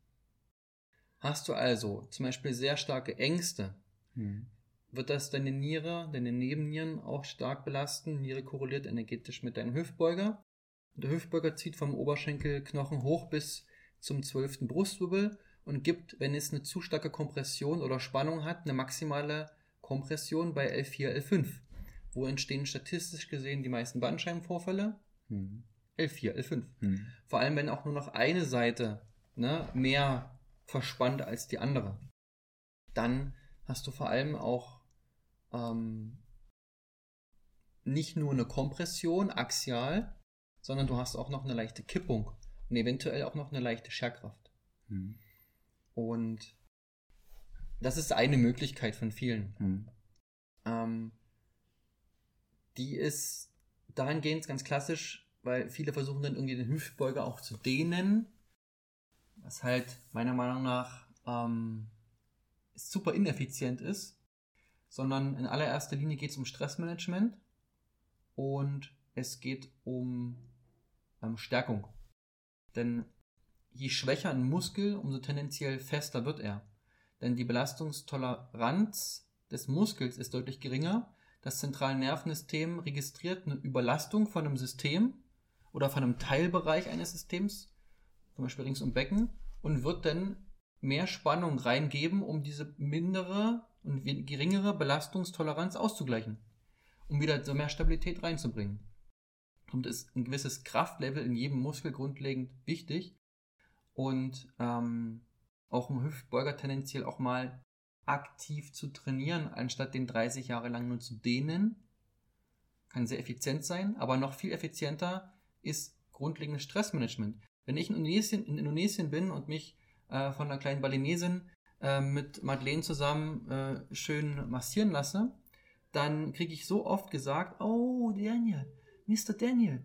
Hast du also zum Beispiel sehr starke Ängste, Hm. wird das deine Niere, deine Nebennieren auch stark belasten. Niere korreliert energetisch mit deinem Hüftbeuger. Der Hüftbeuger zieht vom Oberschenkelknochen hoch bis zum zwölften Brustwirbel und gibt, wenn es eine zu starke Kompression oder Spannung hat, eine maximale Kompression bei L4, L5. Wo entstehen statistisch gesehen die meisten Bandscheibenvorfälle? Hm. L4, L5. Hm. Vor allem, wenn auch nur noch eine Seite ne, mehr verspannt als die andere. Dann hast du vor allem auch ähm, nicht nur eine Kompression axial, sondern du hast auch noch eine leichte Kippung und eventuell auch noch eine leichte Scherkraft. Hm. Und das ist eine Möglichkeit von vielen. Hm. Ähm, die ist dahingehend ganz klassisch, weil viele versuchen dann irgendwie den Hüftbeuger auch zu dehnen, was halt meiner Meinung nach ähm, super ineffizient ist, sondern in allererster Linie geht es um Stressmanagement und es geht um ähm, Stärkung. Denn je schwächer ein Muskel, umso tendenziell fester wird er. Denn die Belastungstoleranz des Muskels ist deutlich geringer. Das zentrale Nervensystem registriert eine Überlastung von einem System oder von einem Teilbereich eines Systems, zum Beispiel rings um Becken, und wird dann mehr Spannung reingeben, um diese mindere und geringere Belastungstoleranz auszugleichen, um wieder so mehr Stabilität reinzubringen. Und ist ein gewisses Kraftlevel in jedem Muskel grundlegend wichtig und ähm, auch ein Hüftbeuger tendenziell auch mal aktiv zu trainieren, anstatt den 30 Jahre lang nur zu dehnen. Kann sehr effizient sein, aber noch viel effizienter ist grundlegendes Stressmanagement. Wenn ich in Indonesien, in Indonesien bin und mich äh, von einer kleinen Balinesin äh, mit Madeleine zusammen äh, schön massieren lasse, dann kriege ich so oft gesagt, oh Daniel, Mr. Daniel,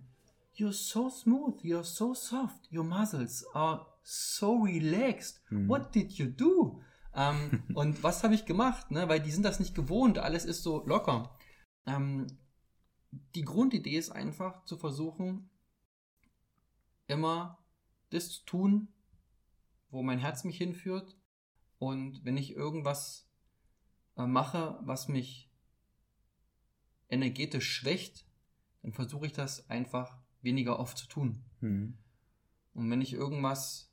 you're so smooth, you're so soft, your muscles are so relaxed. Hm. What did you do? Ähm, und was habe ich gemacht? Ne? Weil die sind das nicht gewohnt, alles ist so locker. Ähm, die Grundidee ist einfach zu versuchen, immer das zu tun, wo mein Herz mich hinführt. Und wenn ich irgendwas äh, mache, was mich energetisch schwächt, dann versuche ich das einfach weniger oft zu tun. Hm. Und wenn ich irgendwas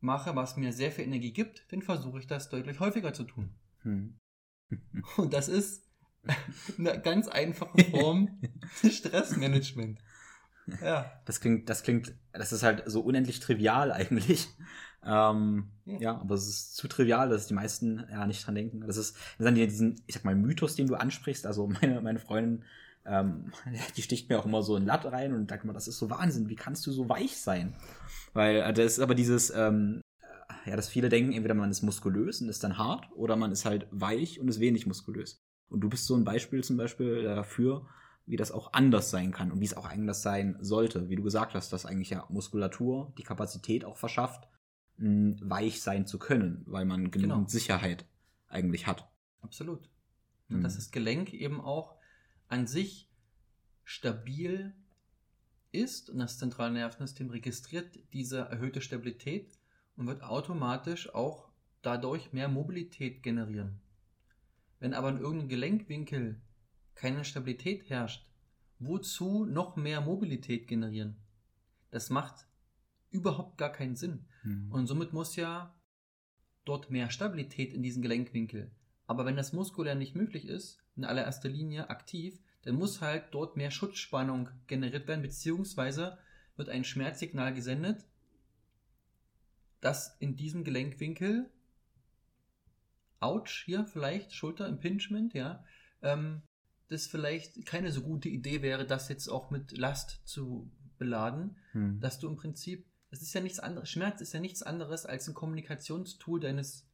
mache, was mir sehr viel Energie gibt, dann versuche ich das deutlich häufiger zu tun. Hm. Und das ist eine ganz einfache Form des Stressmanagement. Ja. Das klingt, das klingt, das ist halt so unendlich trivial eigentlich. Ähm, Ja. ja. aber es ist zu trivial, dass die meisten ja nicht dran denken. Das ist, das ist diesen, ich sag mal, Mythos, den du ansprichst. Also meine, meine Freundin, ähm, die sticht mir auch immer so ein Latt rein und sagt immer, das ist so Wahnsinn, wie kannst du so weich sein? Weil äh, das ist aber dieses, ähm, äh, ja, dass viele denken, entweder man ist muskulös und ist dann hart oder man ist halt weich und ist wenig muskulös. Und du bist so ein Beispiel zum Beispiel dafür, wie das auch anders sein kann und wie es auch anders sein sollte. Wie du gesagt hast, dass eigentlich ja Muskulatur die Kapazität auch verschafft, mh, weich sein zu können, weil man genügend Genau. Sicherheit eigentlich hat. Absolut. Mhm. Und dass das Gelenk eben auch an sich stabil ist und das zentrale Nervensystem registriert diese erhöhte Stabilität und wird automatisch auch dadurch mehr Mobilität generieren. Wenn aber in irgendeinem Gelenkwinkel keine Stabilität herrscht, wozu noch mehr Mobilität generieren? Das macht überhaupt gar keinen Sinn. Mhm. Und somit muss ja dort mehr Stabilität in diesen Gelenkwinkel. Aber wenn das muskulär nicht möglich ist, in allererster Linie aktiv, dann muss halt dort mehr Schutzspannung generiert werden, beziehungsweise wird ein Schmerzsignal gesendet, dass in diesem Gelenkwinkel, ouch, hier vielleicht, Schulterimpingement, ja, ähm, das vielleicht keine so gute Idee wäre, das jetzt auch mit Last zu beladen, hm. dass du im Prinzip, es ist ja nichts anderes, Schmerz ist ja nichts anderes als ein Kommunikationstool deines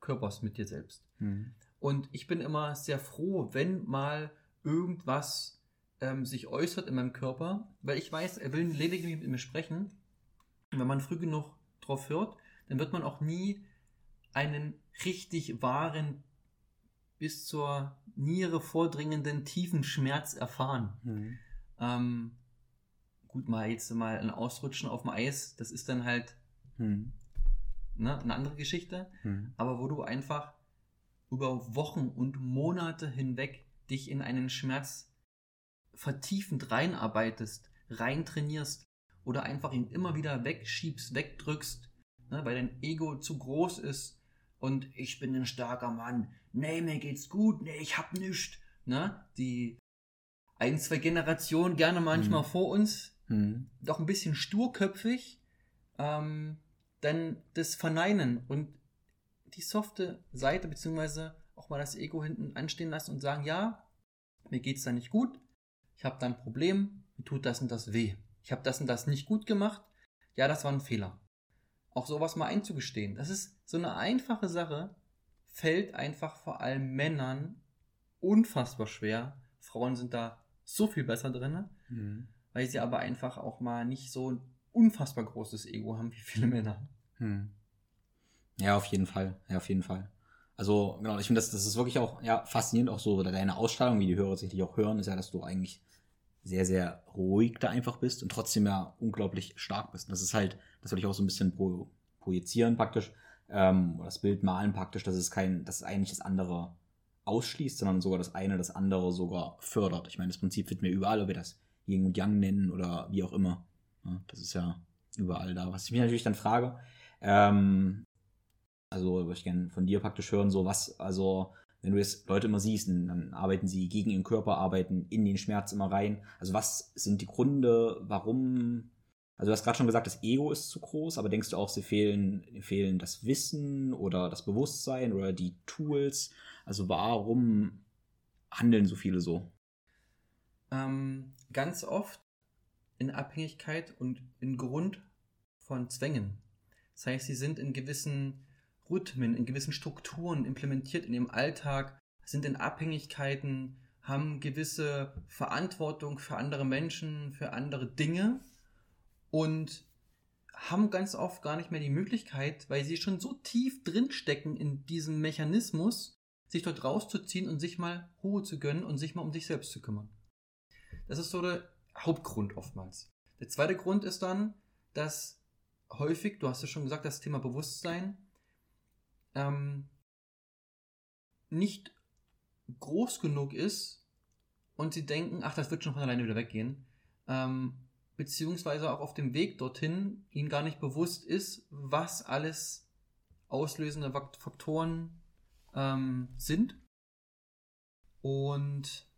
Körpers mit dir selbst. Hm. Und ich bin immer sehr froh, wenn mal irgendwas ähm, sich äußert in meinem Körper, weil ich weiß, er will lediglich mit mir sprechen. Und wenn man früh genug drauf hört, dann wird man auch nie einen richtig wahren, bis zur Niere vordringenden tiefen Schmerz erfahren. Mhm. Ähm, gut, mal jetzt mal ein Ausrutschen auf dem Eis, das ist dann halt mhm. ne, eine andere Geschichte. Mhm. Aber wo du einfach über Wochen und Monate hinweg dich in einen Schmerz vertiefend reinarbeitest, reintrainierst oder einfach ihn immer wieder wegschiebst, wegdrückst, ne, weil dein Ego zu groß ist und ich bin ein starker Mann, nee, mir geht's gut, nee, ich hab nichts, ne, die ein, zwei Generationen gerne manchmal hm. vor uns, hm. doch ein bisschen sturköpfig, ähm, dann das verneinen und die softe Seite, beziehungsweise auch mal das Ego hinten anstehen lassen und sagen, ja, mir geht's da nicht gut, ich habe da ein Problem, mir tut das und das weh. Ich habe das und das nicht gut gemacht, ja, das war ein Fehler. Auch sowas mal einzugestehen. Das ist so eine einfache Sache, fällt einfach vor allem Männern unfassbar schwer. Frauen sind da so viel besser drin, mhm. weil sie aber einfach auch mal nicht so ein unfassbar großes Ego haben wie viele Männer. Mhm. Ja, auf jeden Fall. Ja, auf jeden Fall. Also, genau, ich finde, das, das ist wirklich auch ja, faszinierend, auch so deine Ausstrahlung, wie die Hörer sicherlich auch hören, ist ja, dass du eigentlich sehr, sehr ruhig da einfach bist und trotzdem ja unglaublich stark bist. Und das ist halt, das würde ich auch so ein bisschen pro, projizieren praktisch, ähm, das Bild malen praktisch, dass es kein, dass eigentlich das andere ausschließt, sondern sogar das eine das andere sogar fördert. Ich meine, das Prinzip finden wir überall, ob wir das Yin und Yang nennen oder wie auch immer. Ja, das ist ja überall da. Was ich mich natürlich dann frage, ähm, also würde ich gerne von dir praktisch hören, so was, also wenn du jetzt Leute immer siehst, dann arbeiten sie gegen ihren Körper, arbeiten in den Schmerz immer rein. Also was sind die Gründe, warum also du hast gerade schon gesagt, das Ego ist zu groß, aber denkst du auch, sie fehlen, fehlen das Wissen oder das Bewusstsein oder die Tools? Also warum handeln so viele so? Ähm, ganz oft in Abhängigkeit und in Grund von Zwängen. Das heißt, sie sind in gewissen Rhythmen, in gewissen Strukturen implementiert in ihrem Alltag, sind in Abhängigkeiten, haben gewisse Verantwortung für andere Menschen, für andere Dinge und haben ganz oft gar nicht mehr die Möglichkeit, weil sie schon so tief drinstecken in diesem Mechanismus, sich dort rauszuziehen und sich mal Ruhe zu gönnen und sich mal um sich selbst zu kümmern. Das ist so der Hauptgrund oftmals. Der zweite Grund ist dann, dass häufig, du hast ja schon gesagt, das Thema Bewusstsein ähm, nicht groß genug ist und sie denken, ach, das wird schon von alleine wieder weggehen. Ähm, beziehungsweise auch auf dem Weg dorthin ihnen gar nicht bewusst ist, was alles auslösende Faktoren ähm, sind. Und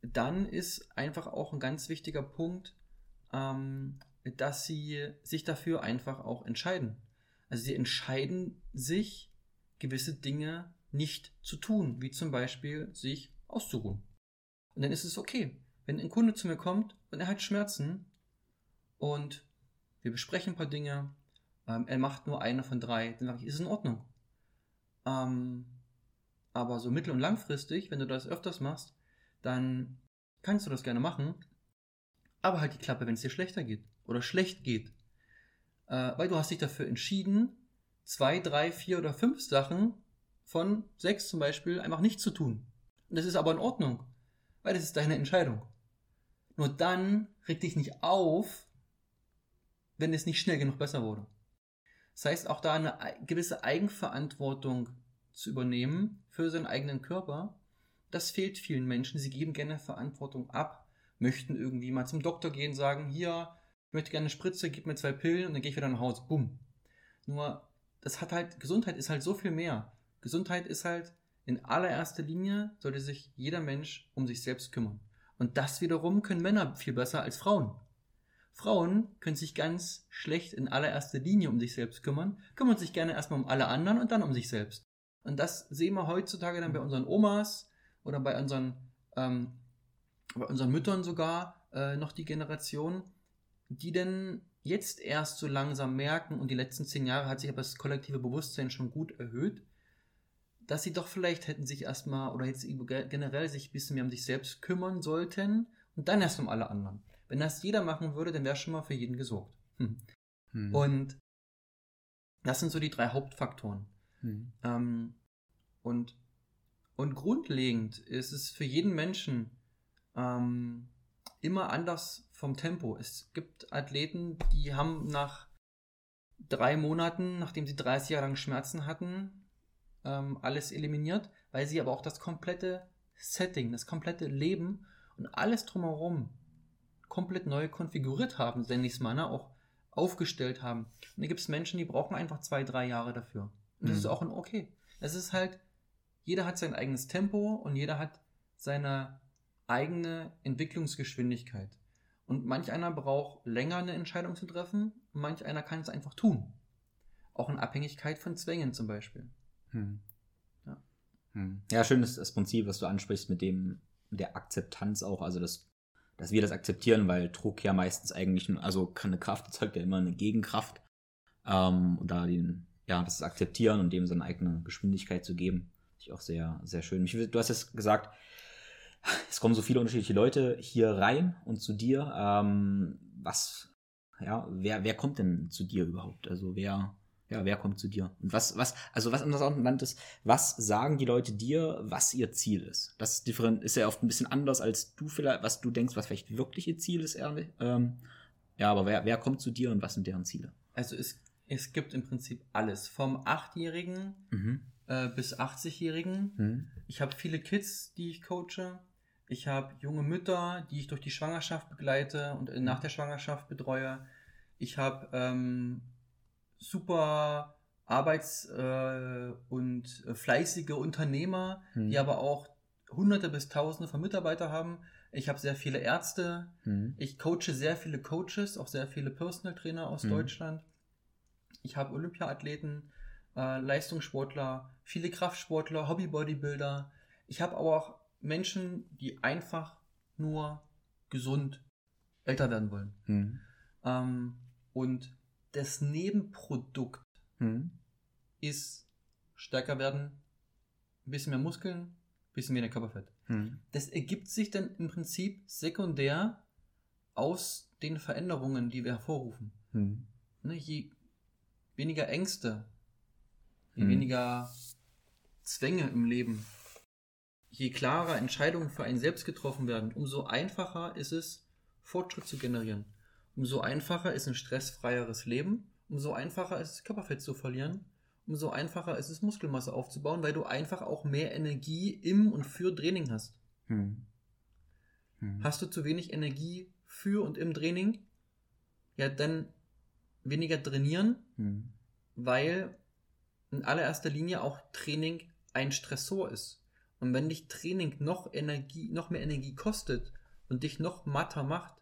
dann ist einfach auch ein ganz wichtiger Punkt, ähm, dass sie sich dafür einfach auch entscheiden. Also sie entscheiden sich, gewisse Dinge nicht zu tun, wie zum Beispiel sich auszuruhen. Und dann ist es okay. Wenn ein Kunde zu mir kommt und er hat Schmerzen und wir besprechen ein paar Dinge, ähm, er macht nur eine von drei, dann sage ich, ist in Ordnung. Ähm, aber so mittel- und langfristig, wenn du das öfters machst, dann kannst du das gerne machen, aber halt die Klappe, wenn es dir schlechter geht oder schlecht geht. Äh, weil du hast dich dafür entschieden, zwei, drei, vier oder fünf Sachen von sechs zum Beispiel einfach nicht zu tun. Und das ist aber in Ordnung, weil das ist deine Entscheidung. Nur dann reg dich nicht auf, wenn es nicht schnell genug besser wurde. Das heißt, auch da eine gewisse Eigenverantwortung zu übernehmen für seinen eigenen Körper, das fehlt vielen Menschen. Sie geben gerne Verantwortung ab, möchten irgendwie mal zum Doktor gehen, sagen, hier, ich möchte gerne eine Spritze, gib mir zwei Pillen und dann gehe ich wieder nach Hause. Bumm. Nur, das hat halt, Gesundheit ist halt so viel mehr. Gesundheit ist halt, in allererster Linie sollte sich jeder Mensch um sich selbst kümmern. Und das wiederum können Männer viel besser als Frauen. Frauen können sich ganz schlecht in allererster Linie um sich selbst kümmern, kümmern sich gerne erstmal um alle anderen und dann um sich selbst. Und das sehen wir heutzutage dann bei unseren Omas oder bei unseren, ähm, bei unseren Müttern sogar äh, noch die Generation, die denn jetzt erst so langsam merken, und die letzten zehn Jahre hat sich aber das kollektive Bewusstsein schon gut erhöht, dass sie doch vielleicht hätten sich erstmal oder jetzt generell sich ein bisschen mehr um sich selbst kümmern sollten und dann erst um alle anderen. Wenn das jeder machen würde, dann wäre schon mal für jeden gesorgt. Hm. Hm. Und das sind so die drei Hauptfaktoren. Hm. Ähm, und, und grundlegend ist es für jeden Menschen ähm, immer anders vom Tempo. Es gibt Athleten, die haben nach drei Monaten, nachdem sie 30 Jahre lang Schmerzen hatten, ähm, alles eliminiert, weil sie aber auch das komplette Setting, das komplette Leben und alles drumherum komplett neu konfiguriert haben, nenne ich es mal, ne? auch aufgestellt haben. Und da gibt es Menschen, die brauchen einfach zwei, drei Jahre dafür. Und das mhm. ist auch ein okay. Es ist halt, jeder hat sein eigenes Tempo und jeder hat seine eigene Entwicklungsgeschwindigkeit. Und manch einer braucht länger eine Entscheidung zu treffen, und manch einer kann es einfach tun. Auch in Abhängigkeit von Zwängen zum Beispiel. Hm. Ja. Hm. ja, schön ist das Prinzip, was du ansprichst mit dem der Akzeptanz auch, also das, dass wir das akzeptieren, weil Druck ja meistens eigentlich, also keine Kraft erzeugt ja immer eine Gegenkraft. Ähm, und da den, ja, das akzeptieren und dem seine eigene Geschwindigkeit zu geben, ich auch sehr, sehr schön. Ich, du hast es gesagt, es kommen so viele unterschiedliche Leute hier rein und zu dir. Ähm, was, ja, wer, wer kommt denn zu dir überhaupt? Also wer, ja, wer kommt zu dir? Und was, was, also was interessant ist, was sagen die Leute dir, was ihr Ziel ist? Das ist ja oft ein bisschen anders, als du vielleicht, was du denkst, was vielleicht wirklich ihr Ziel ist, ehrlich. Ähm, ja, aber wer, wer kommt zu dir und was sind deren Ziele? Also es, es gibt im Prinzip alles. Vom Achtjährigen mhm. äh, bis 80-Jährigen. Mhm. Ich habe viele Kids, die ich coache. Ich habe junge Mütter, die ich durch die Schwangerschaft begleite und nach der Schwangerschaft betreue. Ich habe ähm, super arbeits- äh, und äh, fleißige Unternehmer, hm. die aber auch Hunderte bis Tausende von Mitarbeitern haben. Ich habe sehr viele Ärzte. Hm. Ich coache sehr viele Coaches, auch sehr viele Personal Trainer aus hm. Deutschland. Ich habe Olympiaathleten, äh, Leistungssportler, viele Kraftsportler, Hobby-Bodybuilder. Ich habe aber auch Menschen, die einfach nur gesund älter werden wollen. Hm. Ähm, und das Nebenprodukt hm. ist stärker werden, ein bisschen mehr Muskeln, ein bisschen weniger Körperfett. Hm. Das ergibt sich dann im Prinzip sekundär aus den Veränderungen, die wir hervorrufen. Hm. Ne, je weniger Ängste, je hm. weniger Zwänge im Leben, je klarer Entscheidungen für einen selbst getroffen werden, umso einfacher ist es, Fortschritt zu generieren. Umso einfacher ist ein stressfreieres Leben, umso einfacher ist es, Körperfett zu verlieren, umso einfacher ist es, Muskelmasse aufzubauen, weil du einfach auch mehr Energie im und für Training hast. Hm. Hm. Hast du zu wenig Energie für und im Training? Ja, dann weniger trainieren, hm. weil in allererster Linie auch Training ein Stressor ist. Und wenn dich Training noch Energie, noch mehr Energie kostet und dich noch matter macht,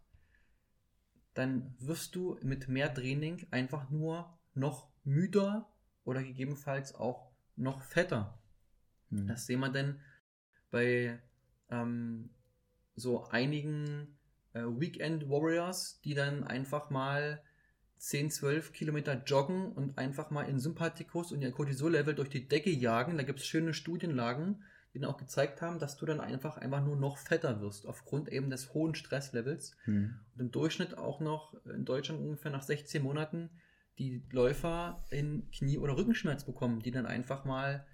dann wirst du mit mehr Training einfach nur noch müder oder gegebenenfalls auch noch fetter. Mhm. Das sehen wir denn bei ähm, so einigen äh, Weekend Warriors, die dann einfach mal 10, 12 Kilometer joggen und einfach mal in Sympathikus und ihr Cortisol-Level durch die Decke jagen. Da gibt es schöne Studienlagen, dann auch gezeigt haben, dass du dann einfach einfach nur noch fetter wirst, aufgrund eben des hohen Stresslevels. Hm. Und im Durchschnitt auch noch in Deutschland ungefähr nach 16 Monaten die Läufer in Knie- oder Rückenschmerz bekommen, die dann einfach mal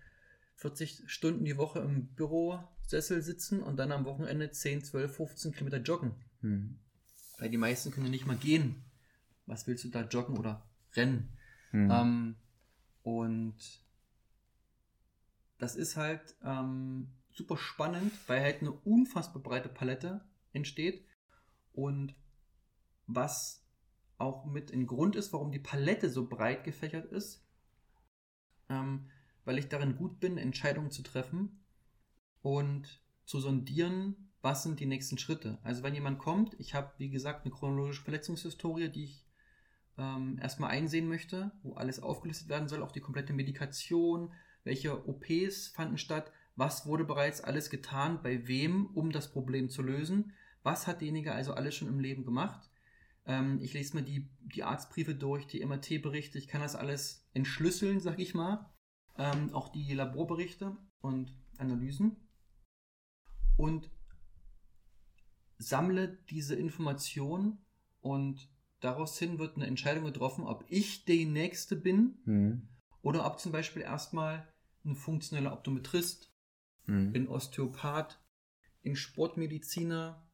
40 Stunden die Woche im Bürosessel sitzen und dann am Wochenende 10, 12, 15 Kilometer joggen. Hm. Weil die meisten können ja nicht mal gehen. Was willst du da joggen oder rennen? Mhm. Ähm, und das ist halt ähm, super spannend, weil halt eine unfassbar breite Palette entsteht. Und was auch mit ein Grund ist, warum die Palette so breit gefächert ist, ähm, weil ich darin gut bin, Entscheidungen zu treffen und zu sondieren, was sind die nächsten Schritte. Also wenn jemand kommt, ich habe wie gesagt eine chronologische Verletzungshistorie, die ich ähm, erstmal einsehen möchte, wo alles aufgelistet werden soll, auch die komplette Medikation, welche OPs fanden statt, was wurde bereits alles getan, bei wem, um das Problem zu lösen, was hat derjenige also alles schon im Leben gemacht. Ähm, ich lese mir die, die Arztbriefe durch, die MRT-Berichte, ich kann das alles entschlüsseln, sag ich mal. Ähm, auch die Laborberichte und Analysen. Und sammle diese Information und daraus hin wird eine Entscheidung getroffen, ob ich der Nächste bin mhm. oder ob zum Beispiel erstmal ein funktioneller Optometrist, mhm. ein Osteopath, ein Sportmediziner,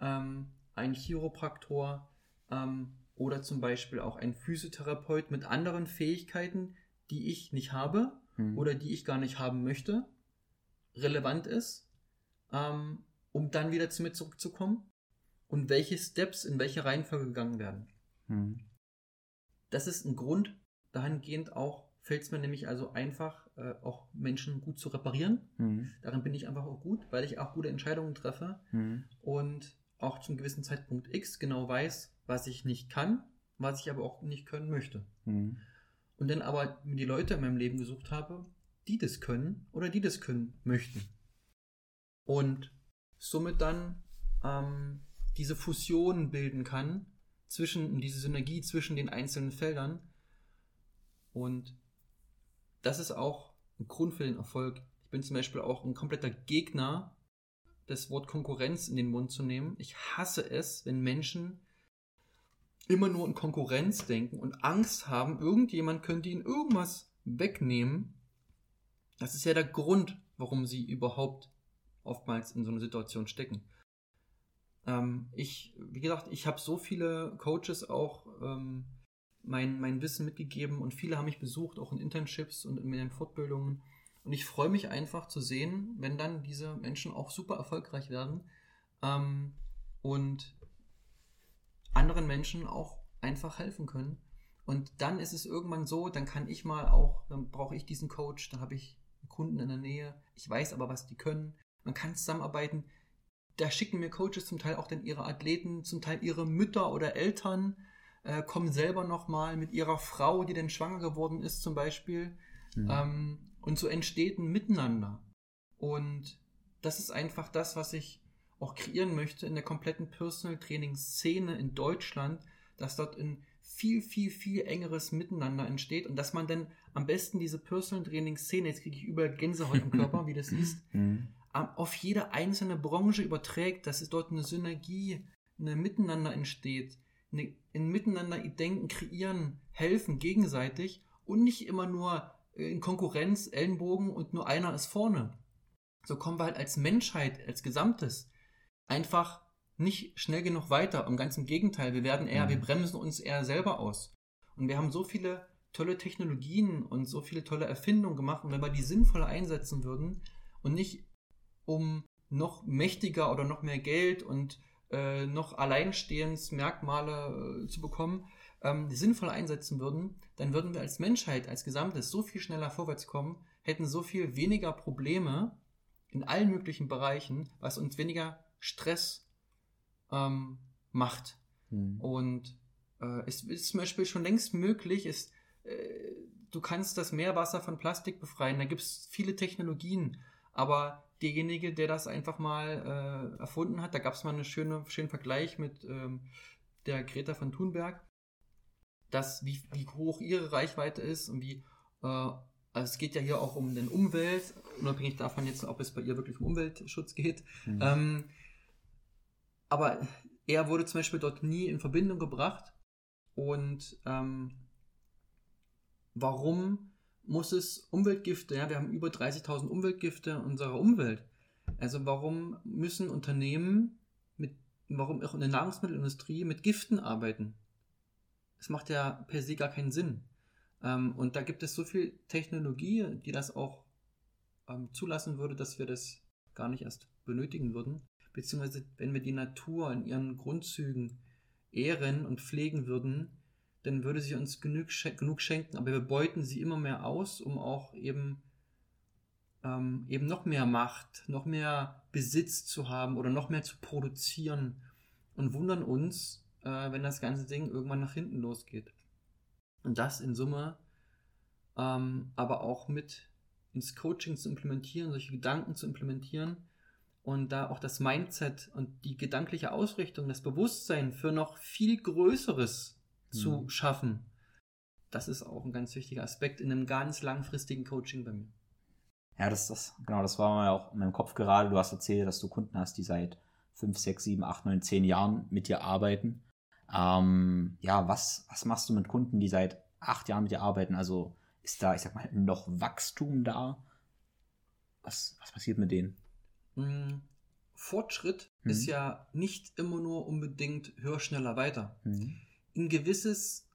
ähm, ein Chiropraktor ähm, oder zum Beispiel auch ein Physiotherapeut mit anderen Fähigkeiten, die ich nicht habe mhm. oder die ich gar nicht haben möchte, relevant ist, ähm, um dann wieder zu mir zurückzukommen und welche Steps in welche Reihenfolge gegangen werden. Mhm. Das ist ein Grund, dahingehend auch fällt es mir nämlich also einfach, äh, auch Menschen gut zu reparieren. Mhm. Darin bin ich einfach auch gut, weil ich auch gute Entscheidungen treffe mhm. und auch zum gewissen Zeitpunkt X genau weiß, was ich nicht kann, was ich aber auch nicht können möchte. Mhm. Und dann aber die Leute in meinem Leben gesucht habe, die das können oder die das können möchten. Und somit dann ähm, diese Fusion bilden kann zwischen, diese Synergie zwischen den einzelnen Feldern. Und das ist auch ein Grund für den Erfolg. Ich bin zum Beispiel auch ein kompletter Gegner, das Wort Konkurrenz in den Mund zu nehmen. Ich hasse es, wenn Menschen immer nur in Konkurrenz denken und Angst haben, irgendjemand könnte ihnen irgendwas wegnehmen. Das ist ja der Grund, warum sie überhaupt oftmals in so einer Situation stecken. Ähm, ich, wie gesagt, ich habe so viele Coaches auch ähm, mein, mein Wissen mitgegeben und viele haben mich besucht, auch in Internships und in meinen Fortbildungen. Und ich freue mich einfach zu sehen, wenn dann diese Menschen auch super erfolgreich werden ähm, und anderen Menschen auch einfach helfen können. Und dann ist es irgendwann so, dann kann ich mal auch, dann brauche ich diesen Coach, dann habe ich einen Kunden in der Nähe, ich weiß aber, was die können. Man kann zusammenarbeiten. Da schicken mir Coaches zum Teil auch dann ihre Athleten, zum Teil ihre Mütter oder Eltern, äh, kommen selber nochmal mit ihrer Frau, die dann schwanger geworden ist, zum Beispiel. Mhm. Ähm, und so entsteht ein Miteinander. Und das ist einfach das, was ich auch kreieren möchte in der kompletten Personal Training Szene in Deutschland, dass dort ein viel, viel, viel engeres Miteinander entsteht und dass man dann am besten diese Personal Training Szene, jetzt kriege ich überall Gänsehaut im Körper, wie das ist, mhm. auf jede einzelne Branche überträgt, dass es dort eine Synergie, eine Miteinander entsteht, eine, ein Miteinander denken, kreieren, helfen gegenseitig und nicht immer nur in Konkurrenz, Ellenbogen und nur einer ist vorne. So kommen wir halt als Menschheit, als Gesamtes einfach nicht schnell genug weiter. Im ganzen Gegenteil, wir werden eher, mhm. wir bremsen uns eher selber aus. Und wir haben so viele tolle Technologien und so viele tolle Erfindungen gemacht. Und wenn wir die sinnvoll einsetzen würden und nicht um noch mächtiger oder noch mehr Geld und äh, noch Alleinstehensmerkmale äh, zu bekommen, ähm, sinnvoll einsetzen würden, dann würden wir als Menschheit, als Gesamtes so viel schneller vorwärts kommen, hätten so viel weniger Probleme in allen möglichen Bereichen, was uns weniger Stress ähm, macht. Hm. Und äh, es ist zum Beispiel schon längst möglich, ist, äh, du kannst das Meerwasser von Plastik befreien, da gibt es viele Technologien, aber derjenige, der das einfach mal äh, erfunden hat, da gab es mal einen schöne, schönen Vergleich mit ähm, der Greta von Thunberg, dass wie, wie hoch ihre Reichweite ist und wie äh, also es geht ja hier auch um den Umwelt, unabhängig davon jetzt, ob es bei ihr wirklich um Umweltschutz geht. Mhm. Ähm, aber er wurde zum Beispiel dort nie in Verbindung gebracht. Und ähm, warum muss es Umweltgifte, ja, wir haben über 30.000 Umweltgifte in unserer Umwelt. Also warum müssen Unternehmen mit, warum auch in der Nahrungsmittelindustrie mit Giften arbeiten? Das macht ja per se gar keinen Sinn. Ähm, und da gibt es so viel Technologie, die das auch ähm, zulassen würde, dass wir das gar nicht erst benötigen würden. Beziehungsweise, wenn wir die Natur in ihren Grundzügen ehren und pflegen würden, dann würde sie uns genug, genug schenken, aber wir beuten sie immer mehr aus, um auch eben, ähm, eben noch mehr Macht, noch mehr Besitz zu haben oder noch mehr zu produzieren und wundern uns, äh, wenn das ganze Ding irgendwann nach hinten losgeht. Und das in Summe ähm, aber auch mit ins Coaching zu implementieren, solche Gedanken zu implementieren und da auch das Mindset und die gedankliche Ausrichtung, das Bewusstsein für noch viel Größeres mhm. zu schaffen. Das ist auch ein ganz wichtiger Aspekt in einem ganz langfristigen Coaching bei mir. Ja, das, das, genau, das war mir auch in meinem Kopf gerade. Du hast erzählt, dass du Kunden hast, die seit 5, 6, 7, 8, 9, 10 Jahren mit dir arbeiten. Ähm, ja, was, was machst du mit Kunden, die seit acht Jahren mit dir arbeiten? Also ist da, ich sag mal, noch Wachstum da? Was, was passiert mit denen? Mm, Fortschritt mhm. ist ja nicht immer nur unbedingt höher, schneller, weiter. Mhm. Ein gewisses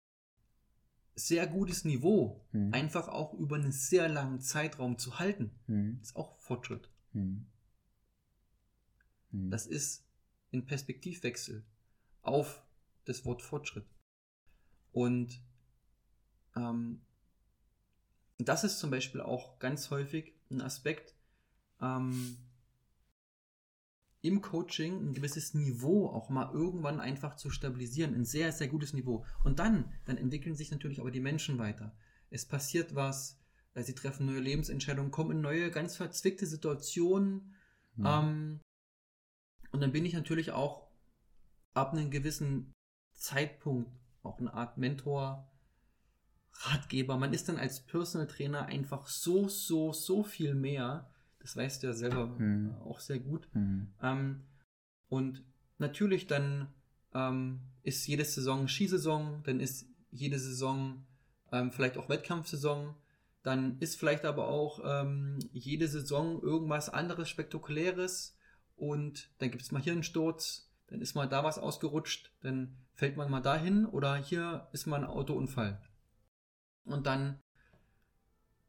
sehr gutes Niveau mhm. einfach auch über einen sehr langen Zeitraum zu halten, mhm. ist auch Fortschritt. Mhm. Mhm. Das ist ein Perspektivwechsel auf das Wort Fortschritt. Und ähm, das ist zum Beispiel auch ganz häufig ein Aspekt ähm, im Coaching, ein gewisses Niveau auch mal irgendwann einfach zu stabilisieren, ein sehr, sehr gutes Niveau. Und dann, dann entwickeln sich natürlich aber die Menschen weiter. Es passiert was, äh, sie treffen neue Lebensentscheidungen, kommen in neue, ganz verzwickte Situationen. Mhm. Ähm, und dann bin ich natürlich auch ab einem gewissen Zeitpunkt auch eine Art Mentor, Ratgeber. Man ist dann als Personal Trainer einfach so, so, so viel mehr. Das weißt du ja selber mhm. auch sehr gut. Mhm. Ähm, und natürlich dann ähm, ist jede Saison Skisaison, dann ist jede Saison ähm, vielleicht auch Wettkampfsaison. Dann ist vielleicht aber auch ähm, jede Saison irgendwas anderes Spektakuläres und dann gibt es mal hier einen Sturz, dann ist mal da was ausgerutscht, dann fällt man mal dahin oder hier ist mal ein Autounfall. Und dann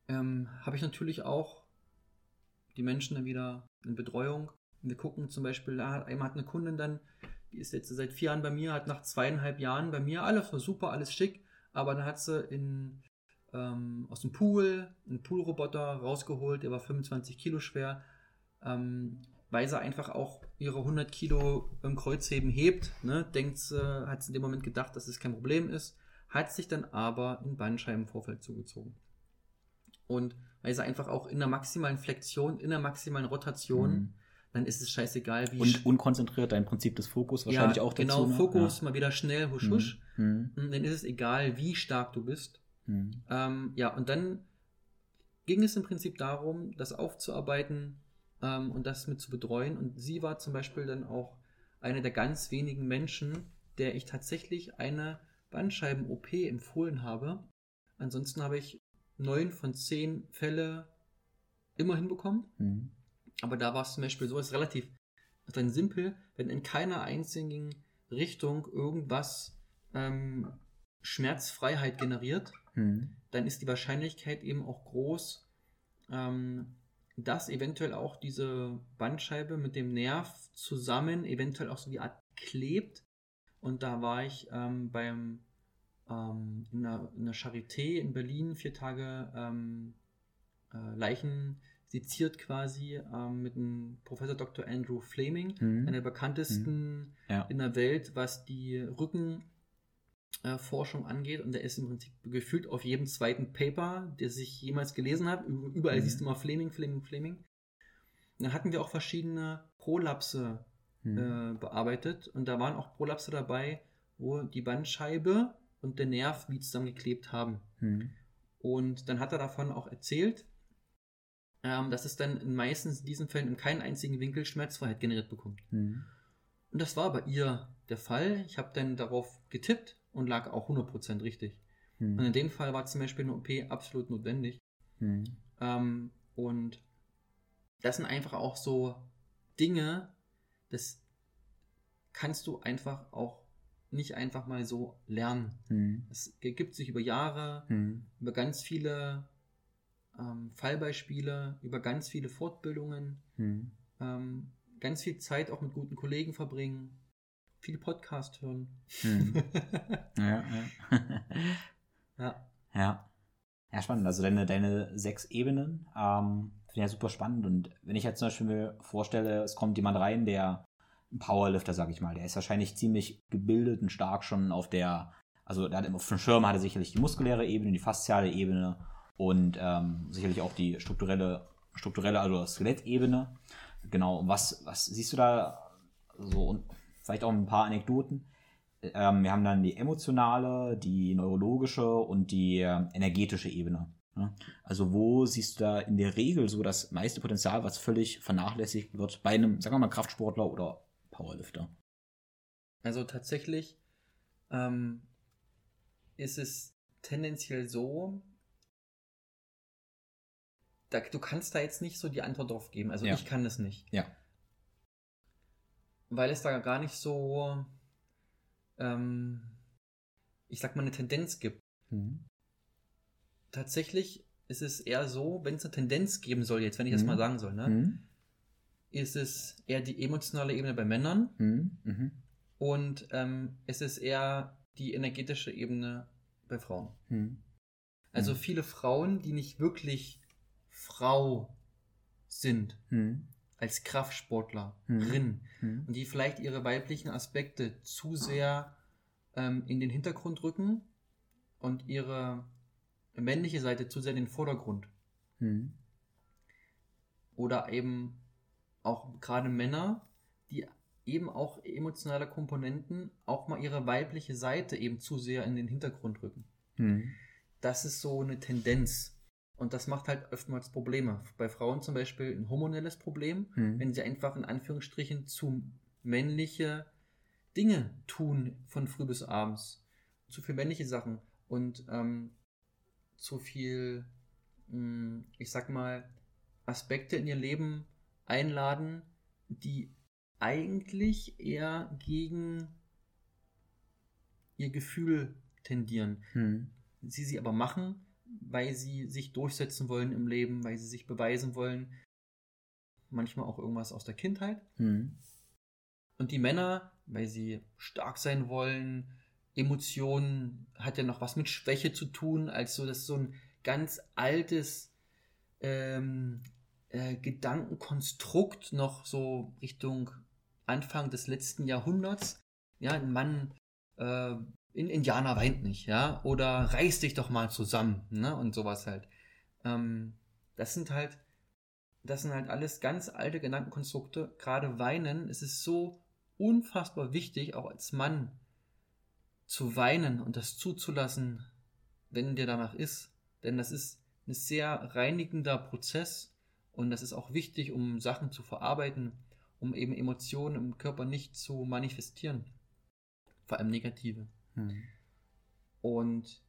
ähm, habe ich natürlich auch die Menschen dann wieder in Betreuung. Und wir gucken zum Beispiel, da einmal hat eine Kundin dann, die ist jetzt seit vier Jahren bei mir, hat nach zweieinhalb Jahren bei mir, alles super, alles schick, aber dann hat sie in, ähm, aus dem Pool einen Poolroboter rausgeholt, der war 25 Kilo schwer, ähm, weil sie einfach auch ihre 100 Kilo im Kreuzheben hebt. Ne? Denkt sie, hat sie in dem Moment gedacht, dass es kein Problem ist hat sich dann aber ein Bandscheibenvorfall zugezogen. Und weil sie einfach auch in der maximalen Flexion, in der maximalen Rotation, mhm. dann ist es scheißegal, wie. Und unkonzentriert dein Prinzip des Fokus wahrscheinlich ja, auch dazu. Genau? Fokus, ja. mal wieder schnell, husch, mhm. husch. Mhm. Dann ist es egal, wie stark du bist. Mhm. Ähm, ja, und dann ging es im Prinzip darum, das aufzuarbeiten ähm, und das mit zu betreuen. Und sie war zum Beispiel dann auch eine der ganz wenigen Menschen, der ich tatsächlich eine Bandscheiben-OP empfohlen habe. Ansonsten habe ich neun von zehn Fälle immer hinbekommen. Mhm. Aber da war es zum Beispiel so, ist relativ dann simpel, wenn in keiner einzigen Richtung irgendwas ähm, Schmerzfreiheit generiert, mhm. dann ist die Wahrscheinlichkeit eben auch groß, ähm, dass eventuell auch diese Bandscheibe mit dem Nerv zusammen eventuell auch so wie Art klebt und da war ich ähm, beim ähm, in, der, in der Charité in Berlin vier Tage ähm, äh, Leichen seziert quasi ähm, mit dem Professor Dr. Andrew Fleming, mhm. einer der bekanntesten mhm. ja. in der Welt, was die Rückenforschung äh, angeht. Und der ist im Prinzip gefühlt auf jedem zweiten Paper, das ich jemals gelesen habe. Überall mhm. siehst du mal Fleming, Fleming, Fleming. Und dann hatten wir auch verschiedene Prolapse mhm. äh, bearbeitet und da waren auch Prolapse dabei, wo die Bandscheibe und der Nerv wie zusammengeklebt haben. Mhm. Und dann hat er davon auch erzählt, ähm, dass es dann in meistens in diesen Fällen in keinen einzigen Winkel Schmerzfreiheit generiert bekommt. Mhm. Und das war bei ihr der Fall. Ich habe dann darauf getippt und lag auch 100% richtig. Mhm. Und in dem Fall war zum Beispiel eine OP absolut notwendig. Mhm. Ähm, und das sind einfach auch so Dinge, das kannst du einfach auch nicht einfach mal so lernen. Hm. Es ergibt sich über Jahre, Hm. über ganz viele ähm, Fallbeispiele, über ganz viele Fortbildungen, Hm. ähm, ganz viel Zeit auch mit guten Kollegen verbringen, viel Podcast hören. Hm. Ja, ja. ja. Ja. Ja, spannend. Also deine, deine sechs Ebenen ähm, finde ich ja super spannend. Und wenn ich jetzt zum Beispiel mir vorstelle, es kommt jemand rein, der Powerlifter, sag ich mal, der ist wahrscheinlich ziemlich gebildet und stark schon auf der, also der hat auf dem Schirm hat er sicherlich die muskuläre Ebene, die fasziale Ebene und ähm, sicherlich auch die strukturelle, strukturelle, also Skelettebene. Genau. Was, was siehst du da so und vielleicht auch ein paar Anekdoten? Ähm, wir haben dann die emotionale, die neurologische und die äh, energetische Ebene. Ne? Also wo siehst du da in der Regel so das meiste Potenzial, was völlig vernachlässigt wird bei einem, sagen wir mal, Kraftsportler oder Powerlifter? Also tatsächlich ähm, ist es tendenziell so, da, du kannst da jetzt nicht so die Antwort drauf geben. Also Ja. ich kann das nicht. Ja. Weil es da gar nicht so, ähm, ich sag mal, eine Tendenz gibt. Mhm. Tatsächlich ist es eher so, wenn es eine Tendenz geben soll, jetzt, wenn ich das Mhm. mal sagen soll, ne, Mhm. Ist es eher die emotionale Ebene bei Männern Mhm. Mhm. und ähm, es ist eher die energetische Ebene bei Frauen. Mhm. Also Mhm. viele Frauen, die nicht wirklich Frau sind, Mhm. als Kraftsportlerin Mhm. und die vielleicht ihre weiblichen Aspekte zu sehr ähm, in den Hintergrund rücken und ihre männliche Seite zu sehr in den Vordergrund. Oder eben auch gerade Männer, die eben auch emotionale Komponenten, auch mal ihre weibliche Seite eben zu sehr in den Hintergrund rücken. Mhm. Das ist so eine Tendenz. Und das macht halt oftmals Probleme. Bei Frauen zum Beispiel ein hormonelles Problem, Mhm. wenn sie einfach in Anführungsstrichen zu männliche Dinge tun von früh bis abends. Zu viel männliche Sachen und ähm, zu viel, mh, ich sag mal, Aspekte in ihr Leben einladen, die eigentlich eher gegen ihr Gefühl tendieren Mhm. sie sie aber machen, weil sie sich durchsetzen wollen im Leben, weil sie sich beweisen wollen. Manchmal auch irgendwas aus der Kindheit. Mhm. Und die Männer, weil sie stark sein wollen, Emotionen hat ja noch was mit Schwäche zu tun, als so, das ist so ein ganz altes ähm, äh, Gedankenkonstrukt noch so Richtung Anfang des letzten Jahrhunderts. Ja, ein Mann, äh, ein Indianer weint nicht, ja, oder reiß dich doch mal zusammen, ne, und sowas halt. Ähm, das sind halt, das sind halt alles ganz alte Gedankenkonstrukte. Gerade weinen, es ist so unfassbar wichtig, auch als Mann zu weinen und das zuzulassen, wenn dir danach ist. Denn das ist ein sehr reinigender Prozess und das ist auch wichtig, um Sachen zu verarbeiten, um eben Emotionen im Körper nicht zu manifestieren. Vor allem negative. Mhm. Und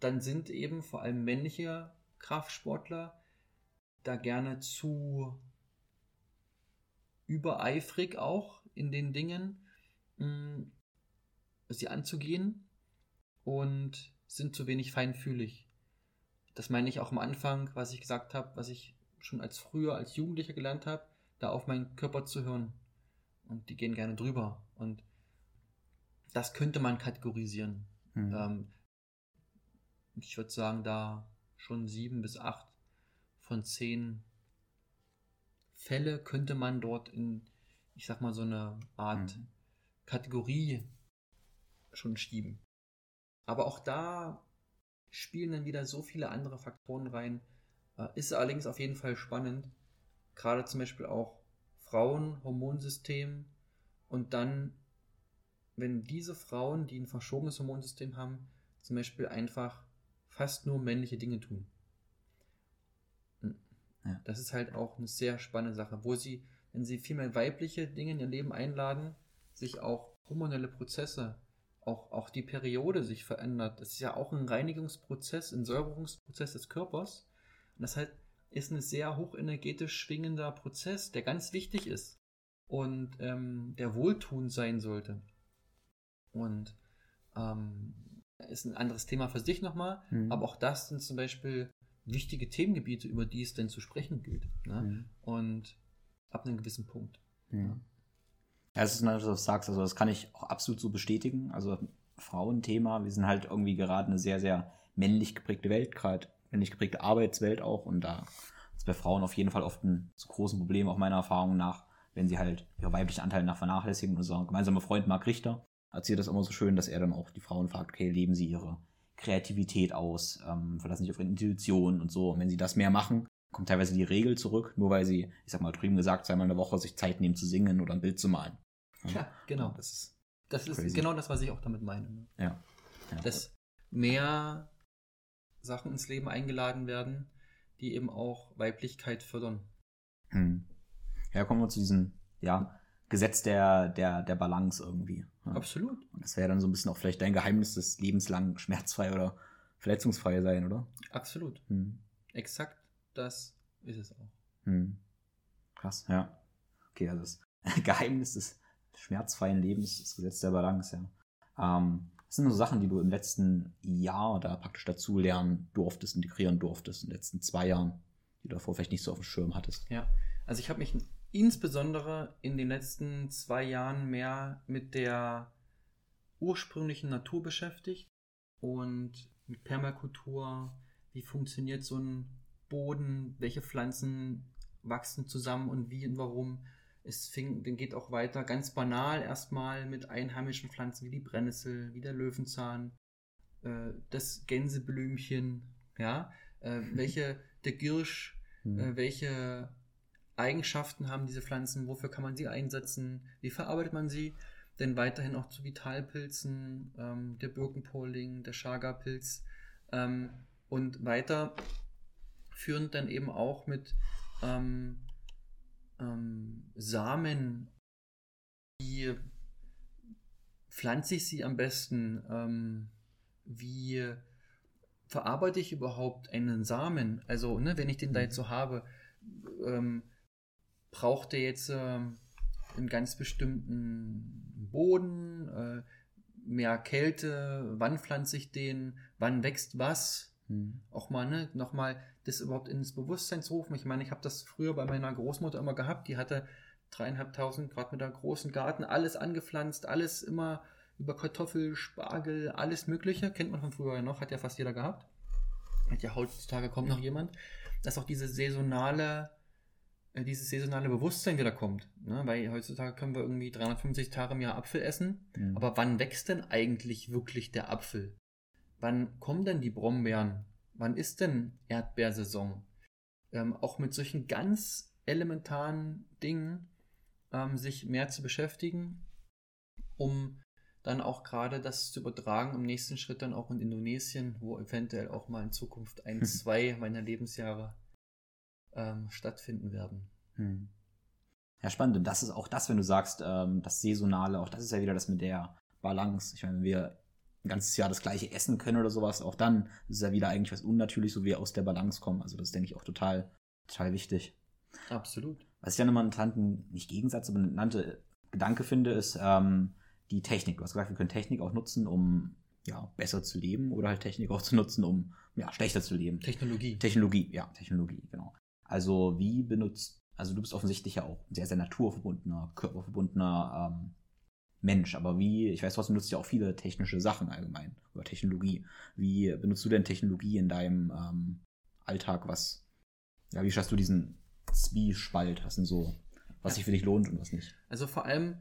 dann sind eben vor allem männliche Kraftsportler da gerne zu übereifrig auch in den Dingen, mh, sie anzugehen und sind zu wenig feinfühlig. Das meine ich auch am Anfang, was ich gesagt habe, was ich schon als früher als Jugendlicher gelernt habe, da auf meinen Körper zu hören. Und die gehen gerne drüber. Und das könnte man kategorisieren. Mhm. Ähm, ich würde sagen, da schon sieben bis acht von zehn Fälle könnte man dort in, ich sag mal, so eine Art Mhm. Kategorie schon schieben. Aber auch da spielen dann wieder so viele andere Faktoren rein. Äh, Ist allerdings auf jeden Fall spannend. Gerade zum Beispiel auch Frauen, Hormonsystem und dann, wenn diese Frauen, die ein verschobenes Hormonsystem haben, zum Beispiel einfach fast nur männliche Dinge tun. Ja. Das ist halt auch eine sehr spannende Sache, wo sie, wenn sie viel mehr weibliche Dinge in ihr Leben einladen, sich auch hormonelle Prozesse, auch, auch die Periode sich verändert. Das ist ja auch ein Reinigungsprozess, ein Säuberungsprozess des Körpers. Und das halt ist ein sehr hochenergetisch schwingender Prozess, der ganz wichtig ist und ähm, der wohltuend sein sollte. Und ähm, ist ein anderes Thema für sich nochmal, Mhm. aber auch das sind zum Beispiel wichtige Themengebiete, über die es denn zu sprechen gilt. Ne? Mhm. Und ab einem gewissen Punkt. Mhm. Ja, es ist natürlich, was du sagst, also das kann ich auch absolut so bestätigen. Also Frauenthema, wir sind halt irgendwie gerade eine sehr, sehr männlich geprägte Welt, gerade männlich geprägte Arbeitswelt auch und da ist bei Frauen auf jeden Fall oft ein zu großes Problem, auch meiner Erfahrung nach, wenn sie halt ihre weiblichen Anteile nach vernachlässigen. Unser gemeinsamer Freund Marc Richter erzählt das immer so schön, dass er dann auch die Frauen fragt, okay, leben sie ihre Kreativität aus, ähm, verlassen sich auf ihre Intuition und so. Und wenn sie das mehr machen, kommt teilweise die Regel zurück, nur weil sie, ich sag mal, drüben gesagt, zweimal in der Woche sich Zeit nehmen zu singen oder ein Bild zu malen. Ja, genau. Das ist, das ist genau das, was ich auch damit meine. Ne? Ja. ja. Dass mehr Sachen ins Leben eingeladen werden, die eben auch Weiblichkeit fördern. Hm. Ja, kommen wir zu diesem, ja, Gesetz der, der, der Balance irgendwie. Ja. Absolut. Und das wäre dann so ein bisschen auch vielleicht dein Geheimnis des lebenslang schmerzfrei oder verletzungsfrei sein, oder? Absolut. Hm. Exakt das ist es auch. Hm. Krass, ja. Okay, also das Geheimnis des schmerzfreien Lebens, das Gesetz der Balance, ja. Ähm, das sind so Sachen, die du im letzten Jahr da praktisch dazu lernen durftest, integrieren durftest, in den letzten zwei Jahren, die du davor vielleicht nicht so auf dem Schirm hattest. Ja. Also ich habe mich insbesondere in den letzten zwei Jahren mehr mit der ursprünglichen Natur beschäftigt und mit Permakultur. Wie funktioniert so ein Boden? Welche Pflanzen wachsen zusammen und wie und warum? Es fing, dann geht auch weiter ganz banal erstmal mit einheimischen Pflanzen wie die Brennnessel, wie der Löwenzahn, äh, das Gänseblümchen, ja, äh, welche, der Girsch, Hm. äh, welche Eigenschaften haben diese Pflanzen, wofür kann man sie einsetzen, wie verarbeitet man sie, denn weiterhin auch zu Vitalpilzen, ähm, der Birkenpoling, der Chaga-Pilz ähm, und weiter führend dann eben auch mit ähm, ähm, Samen, wie pflanze ich sie am besten, ähm, wie verarbeite ich überhaupt einen Samen, also ne, wenn ich den da jetzt so habe, ähm, braucht der jetzt ähm, einen ganz bestimmten Boden, äh, mehr Kälte, wann pflanze ich den, wann wächst was, Hm. auch mal, ne, nochmal das überhaupt ins Bewusstsein zu rufen. Ich meine, ich habe das früher bei meiner Großmutter immer gehabt, die hatte dreieinhalbtausend Quadratmeter großen Garten, alles angepflanzt, alles immer über Kartoffel, Spargel, alles Mögliche, kennt man von früher ja noch, hat ja fast jeder gehabt. Hat ja heutzutage kommt noch jemand, dass auch diese saisonale, äh, dieses saisonale Bewusstsein wieder kommt. Ne? Weil heutzutage können wir irgendwie 350 Tage im Jahr Apfel essen, Hm. aber wann wächst denn eigentlich wirklich der Apfel? Wann kommen denn die Brombeeren? Wann ist denn Erdbeersaison? Ähm, auch mit solchen ganz elementaren Dingen ähm, sich mehr zu beschäftigen, um dann auch gerade das zu übertragen im nächsten Schritt dann auch in Indonesien, wo eventuell auch mal in Zukunft ein, zwei meiner Lebensjahre ähm, stattfinden werden. Hm. Ja, spannend. Und das ist auch das, wenn du sagst, ähm, das Saisonale, auch das ist ja wieder das mit der Balance. Ich meine, wenn wir ein ganzes Jahr das gleiche essen können oder sowas, auch dann ist ja wieder eigentlich was unnatürlich, so wie wir aus der Balance kommen. Also das ist, denke ich, auch total, total wichtig. Absolut. Was ich dann immer einen interessanten, nicht Gegensatz, aber einen nannte Gedanke finde, ist ähm, die Technik. Du hast gesagt, wir können Technik auch nutzen, um ja, besser zu leben oder halt Technik auch zu nutzen, um ja, schlechter zu leben. Technologie. Technologie, ja, Technologie, genau. Also wie benutzt, also du bist offensichtlich ja auch ein sehr, sehr naturverbundener, körperverbundener ähm, Mensch, aber wie, ich weiß, du benutzt ja auch viele technische Sachen allgemein oder Technologie. Wie benutzt du denn Technologie in deinem ähm, Alltag? Was, ja, wie schaffst du diesen Zwiespalt? Was denn so, was Ja. sich für dich lohnt und was nicht? Also vor allem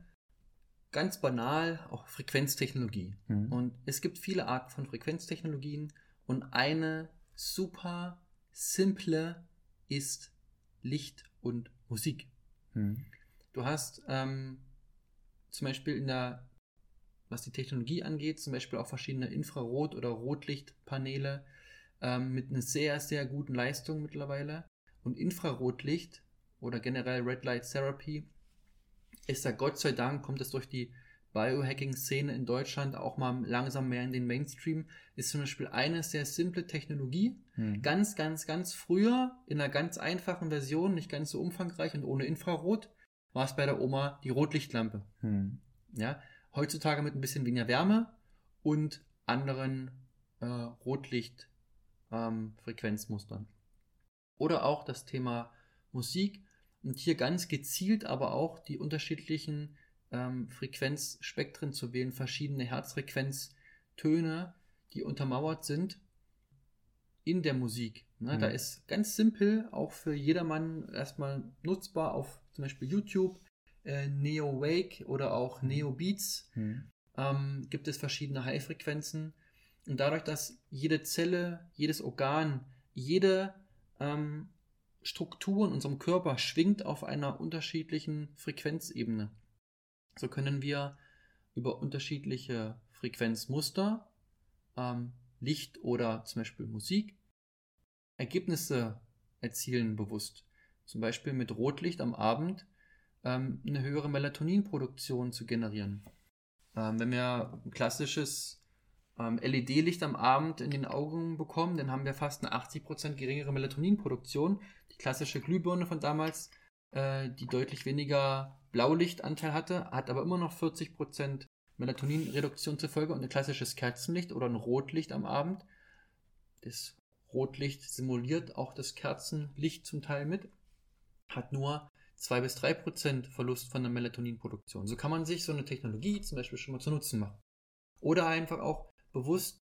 ganz banal auch Frequenztechnologie. Mhm. Und es gibt viele Arten von Frequenztechnologien und eine super simple ist Licht und Musik. Mhm. Du hast ähm, zum Beispiel in der, was die Technologie angeht, zum Beispiel auch verschiedene Infrarot- oder Rotlichtpaneele ähm, mit einer sehr, sehr guten Leistung mittlerweile. Und Infrarotlicht oder generell Red Light Therapy ist da Gott sei Dank, kommt es durch die Biohacking-Szene in Deutschland auch mal langsam mehr in den Mainstream, ist zum Beispiel eine sehr simple Technologie, Mhm. ganz, ganz, ganz früher in einer ganz einfachen Version, nicht ganz so umfangreich und ohne Infrarot, war es bei der Oma die Rotlichtlampe. Mhm. Ja, Heutzutage mit ein bisschen weniger Wärme und anderen äh, Rotlicht-Frequenzmustern. Ähm, Oder auch das Thema Musik und hier ganz gezielt aber auch die unterschiedlichen ähm, Frequenzspektren zu wählen, verschiedene Herzfrequenztöne, die untermauert sind in der Musik. Ne? Mhm. Da ist ganz simpel, auch für jedermann erstmal nutzbar auf zum Beispiel YouTube, äh, Neo Wake oder auch mhm. Neo Beats. Mhm. Ähm, gibt es verschiedene High-Frequenzen. Und dadurch, dass jede Zelle, jedes Organ, jede ähm, Struktur in unserem Körper schwingt auf einer unterschiedlichen Frequenzebene. So können wir über unterschiedliche Frequenzmuster, ähm, Licht oder zum Beispiel Musik, Ergebnisse erzielen bewusst. Zum Beispiel mit Rotlicht am Abend ähm, eine höhere Melatoninproduktion zu generieren. Ähm, wenn wir ein klassisches ähm, LED-Licht am Abend in den Augen bekommen, dann haben wir fast eine 80% geringere Melatoninproduktion. Die klassische Glühbirne von damals, äh, die deutlich weniger Blaulichtanteil hatte, hat aber immer noch 40% Melatoninreduktion zur Folge und ein klassisches Kerzenlicht oder ein Rotlicht am Abend. Das Rotlicht simuliert auch das Kerzenlicht zum Teil mit, hat nur 2 bis 3 Prozent Verlust von der Melatoninproduktion. So kann man sich so eine Technologie zum Beispiel schon mal zu Nutzen machen. Oder einfach auch bewusst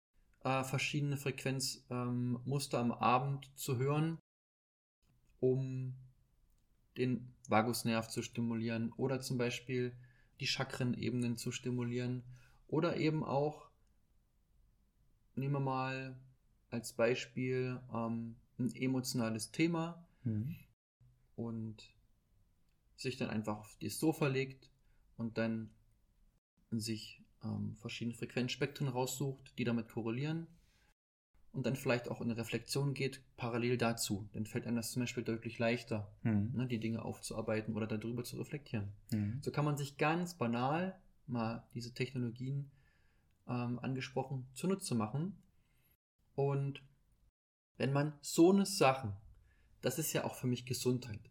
äh, verschiedene Frequenzmuster ähm, am Abend zu hören, um den Vagusnerv zu stimulieren oder zum Beispiel die Chakrenebenen zu stimulieren oder eben auch, nehmen wir mal als Beispiel ähm, ein emotionales Thema mhm. und sich dann einfach auf das Sofa legt und dann sich ähm, verschiedene Frequenzspektren raussucht, die damit korrelieren und dann vielleicht auch in eine Reflexion geht, parallel dazu. Dann fällt einem das zum Beispiel deutlich leichter, mhm. ne, die Dinge aufzuarbeiten oder darüber zu reflektieren. Mhm. So kann man sich ganz banal mal diese Technologien ähm, angesprochen zunutze machen. Und wenn man so eine Sachen, das ist ja auch für mich Gesundheit,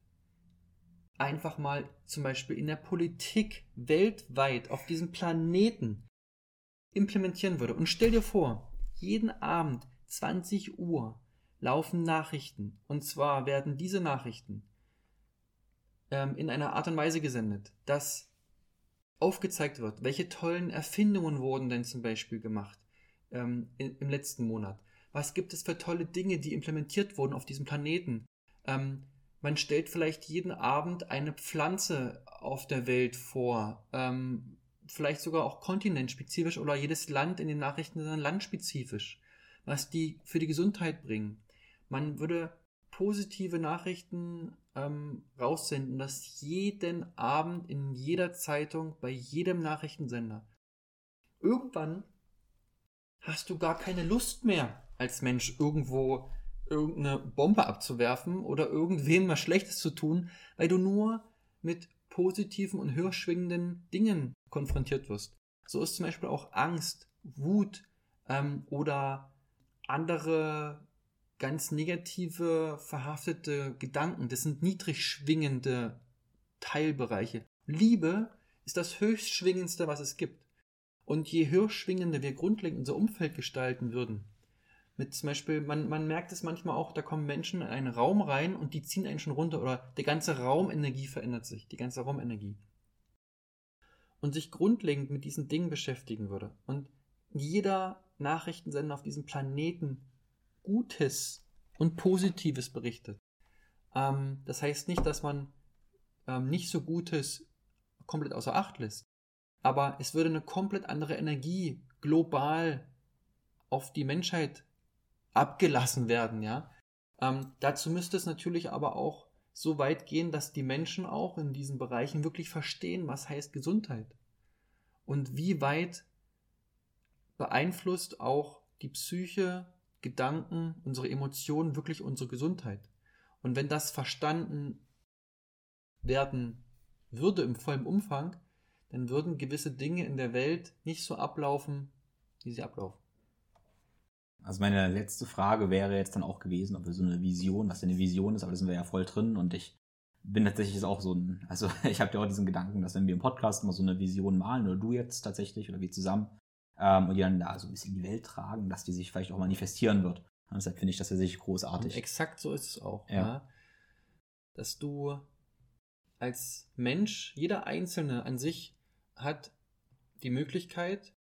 einfach mal zum Beispiel in der Politik weltweit auf diesem Planeten implementieren würde. Und stell dir vor, jeden Abend 20 Uhr laufen Nachrichten. Und zwar werden diese Nachrichten ähm, in einer Art und Weise gesendet, dass aufgezeigt wird, welche tollen Erfindungen wurden denn zum Beispiel gemacht ähm, in, im letzten Monat. Was gibt es für tolle Dinge, die implementiert wurden auf diesem Planeten? Ähm, man stellt vielleicht jeden Abend eine Pflanze auf der Welt vor, ähm, vielleicht sogar auch kontinentspezifisch oder jedes Land in den Nachrichten landspezifisch was die für die Gesundheit bringen. Man würde positive Nachrichten ähm, raussenden, dass jeden Abend in jeder Zeitung, bei jedem Nachrichtensender. Irgendwann hast du gar keine Lust mehr als Mensch irgendwo irgendeine Bombe abzuwerfen oder irgendwem was Schlechtes zu tun, weil du nur mit positiven und höherschwingenden Dingen konfrontiert wirst. So ist zum Beispiel auch Angst, Wut ähm, oder andere ganz negative, verhaftete Gedanken. Das sind niedrig schwingende Teilbereiche. Liebe ist das höchst schwingendste, was es gibt. Und je höher schwingender wir grundlegend unser Umfeld gestalten würden, mit zum Beispiel, man, man merkt es manchmal auch, da kommen Menschen in einen Raum rein und die ziehen einen schon runter oder die ganze Raumenergie verändert sich, die ganze Raumenergie. Und sich grundlegend mit diesen Dingen beschäftigen würde. Und jeder Nachrichtensender auf diesem Planeten Gutes und Positives berichtet. Ähm, das heißt nicht, dass man ähm, nicht so Gutes komplett außer Acht lässt. Aber es würde eine komplett andere Energie global auf die Menschheit abgelassen werden, ja. Ähm, dazu müsste es natürlich aber auch so weit gehen, dass die Menschen auch in diesen Bereichen wirklich verstehen, was heißt Gesundheit. Und wie weit beeinflusst auch die Psyche, Gedanken, unsere Emotionen wirklich unsere Gesundheit. Und wenn das verstanden werden würde im vollen Umfang, dann würden gewisse Dinge in der Welt nicht so ablaufen, wie sie ablaufen. Also meine letzte Frage wäre jetzt dann auch gewesen, ob wir so eine Vision, was denn eine Vision ist, aber da sind wir ja voll drin und ich bin tatsächlich auch so ein, also ich habe ja auch diesen Gedanken, dass wenn wir im Podcast mal so eine Vision malen, oder du jetzt tatsächlich, oder wir zusammen, ähm, und die dann da so ein bisschen in die Welt tragen, dass die sich vielleicht auch manifestieren wird. Und deshalb finde ich das tatsächlich großartig. Und exakt so ist es auch. Ja. ja. Dass du als Mensch, jeder Einzelne an sich hat die Möglichkeit,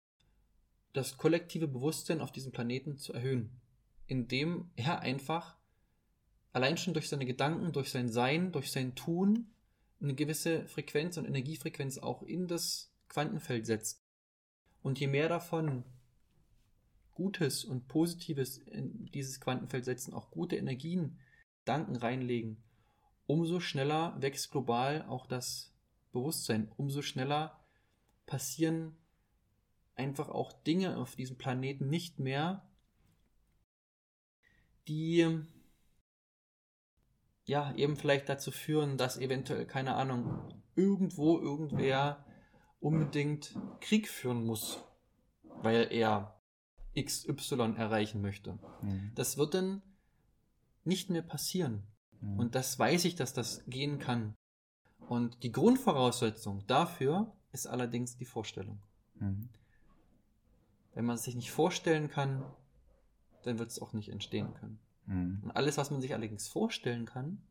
das kollektive Bewusstsein auf diesem Planeten zu erhöhen, indem er einfach allein schon durch seine Gedanken, durch sein Sein, durch sein Tun eine gewisse Frequenz und Energiefrequenz auch in das Quantenfeld setzt. Und je mehr davon Gutes und Positives in dieses Quantenfeld setzen, auch gute Energien, Danken reinlegen, umso schneller wächst global auch das Bewusstsein, umso schneller passieren einfach auch Dinge auf diesem Planeten nicht mehr, die ja eben vielleicht dazu führen, dass eventuell, keine Ahnung, irgendwo irgendwer unbedingt Krieg führen muss, weil er XY erreichen möchte. Mhm. Das wird dann nicht mehr passieren. Mhm. Und das weiß ich, dass das gehen kann. Und die Grundvoraussetzung dafür ist allerdings die Vorstellung. Mhm. Wenn man es sich nicht vorstellen kann, dann wird es auch nicht entstehen können. Mhm. Und alles, was man sich allerdings vorstellen kann,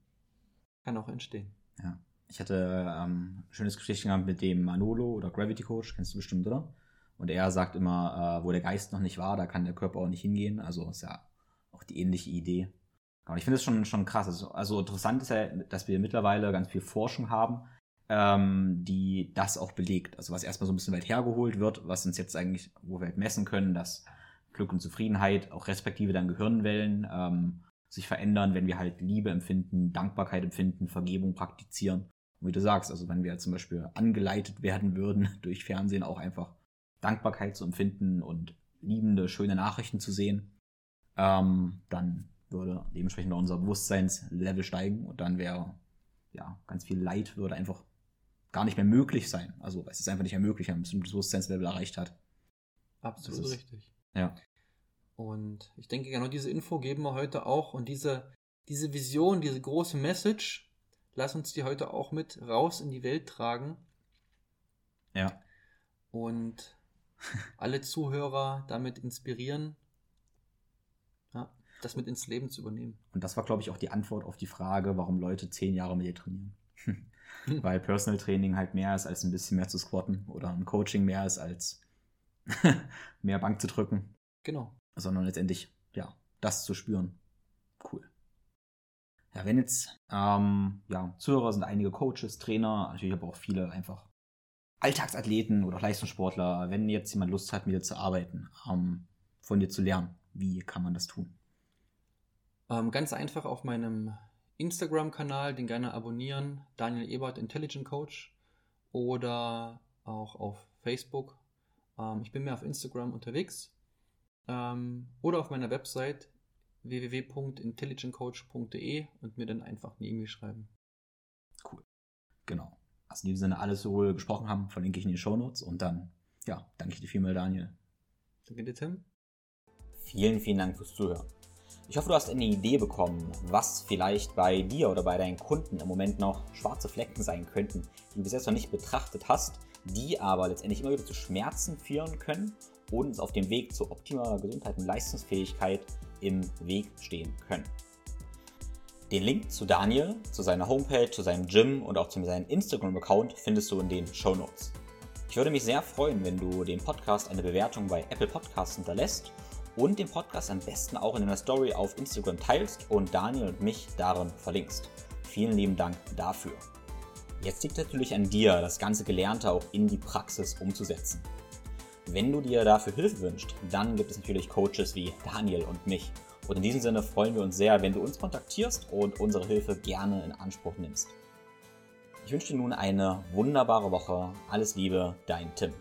kann auch entstehen. Ja. Ich hatte ähm, ein schönes Gespräch gehabt mit dem Manolo oder Gravity Coach, kennst du bestimmt, oder? Und er sagt immer, äh, wo der Geist noch nicht war, da kann der Körper auch nicht hingehen. Also ist ja auch die ähnliche Idee. Und ich finde es schon, schon krass. Also, also, interessant ist ja, dass wir mittlerweile ganz viel Forschung haben, ähm, die das auch belegt. Also was erstmal so ein bisschen weit hergeholt wird, was uns jetzt eigentlich, wo wir halt messen können, dass Glück und Zufriedenheit, auch respektive dann Gehirnwellen, ähm, sich verändern, wenn wir halt Liebe empfinden, Dankbarkeit empfinden, Vergebung praktizieren. Und wie du sagst, also wenn wir zum Beispiel angeleitet werden würden, durch Fernsehen auch einfach Dankbarkeit zu empfinden und liebende, schöne Nachrichten zu sehen, ähm, dann würde dementsprechend unser Bewusstseinslevel steigen und dann wäre ja ganz viel Leid würde einfach gar nicht mehr möglich sein. Also es ist einfach nicht mehr möglich, wenn man ein bestimmtes Bewusstseinslevel erreicht hat. Absolut ist, richtig. Ja. Und ich denke, genau diese Info geben wir heute auch und diese, diese Vision, diese große Message, lass uns die heute auch mit raus in die Welt tragen. Ja. Und alle Zuhörer damit inspirieren, ja, das mit ins Leben zu übernehmen. Und das war, glaube ich, auch die Antwort auf die Frage, warum Leute zehn Jahre mit dir trainieren. Weil Personal Training halt mehr ist als ein bisschen mehr zu squatten oder ein Coaching mehr ist als mehr Bank zu drücken. Genau sondern letztendlich, ja, das zu spüren. Cool. Ja, wenn jetzt, ähm, ja, Zuhörer sind einige Coaches, Trainer, natürlich aber auch viele einfach Alltagsathleten oder Leistungssportler, wenn jetzt jemand Lust hat, mit dir zu arbeiten, ähm, von dir zu lernen, wie kann man das tun? Ähm, ganz einfach auf meinem Instagram-Kanal, den gerne abonnieren, Daniel Ebert Intelligent Coach oder auch auf Facebook. Ähm, ich bin mehr auf Instagram unterwegs ähm, oder auf meiner Website www.intelligentcoach.de und mir dann einfach eine E-Mail schreiben. Cool. Genau. Also in diesem Sinne alles, worüber wir gesprochen haben, verlinke ich in den Show Notes und dann, ja, danke ich dir vielmal, Daniel. Danke dir, Tim. Vielen, vielen Dank fürs Zuhören. Ich hoffe, du hast eine Idee bekommen, was vielleicht bei dir oder bei deinen Kunden im Moment noch schwarze Flecken sein könnten, die du bis jetzt noch nicht betrachtet hast, die aber letztendlich immer wieder zu Schmerzen führen können und uns auf dem Weg zu optimaler Gesundheit und Leistungsfähigkeit im Weg stehen können. Den Link zu Daniel, zu seiner Homepage, zu seinem Gym und auch zu seinem Instagram-Account findest du in den Show Notes. Ich würde mich sehr freuen, wenn du dem Podcast eine Bewertung bei Apple Podcasts hinterlässt und den Podcast am besten auch in einer Story auf Instagram teilst und Daniel und mich darin verlinkst. Vielen lieben Dank dafür. Jetzt liegt natürlich an dir, das ganze Gelernte auch in die Praxis umzusetzen. Wenn du dir dafür Hilfe wünschst, dann gibt es natürlich Coaches wie Daniel und mich. Und in diesem Sinne freuen wir uns sehr, wenn du uns kontaktierst und unsere Hilfe gerne in Anspruch nimmst. Ich wünsche dir nun eine wunderbare Woche. Alles Liebe, dein Tim.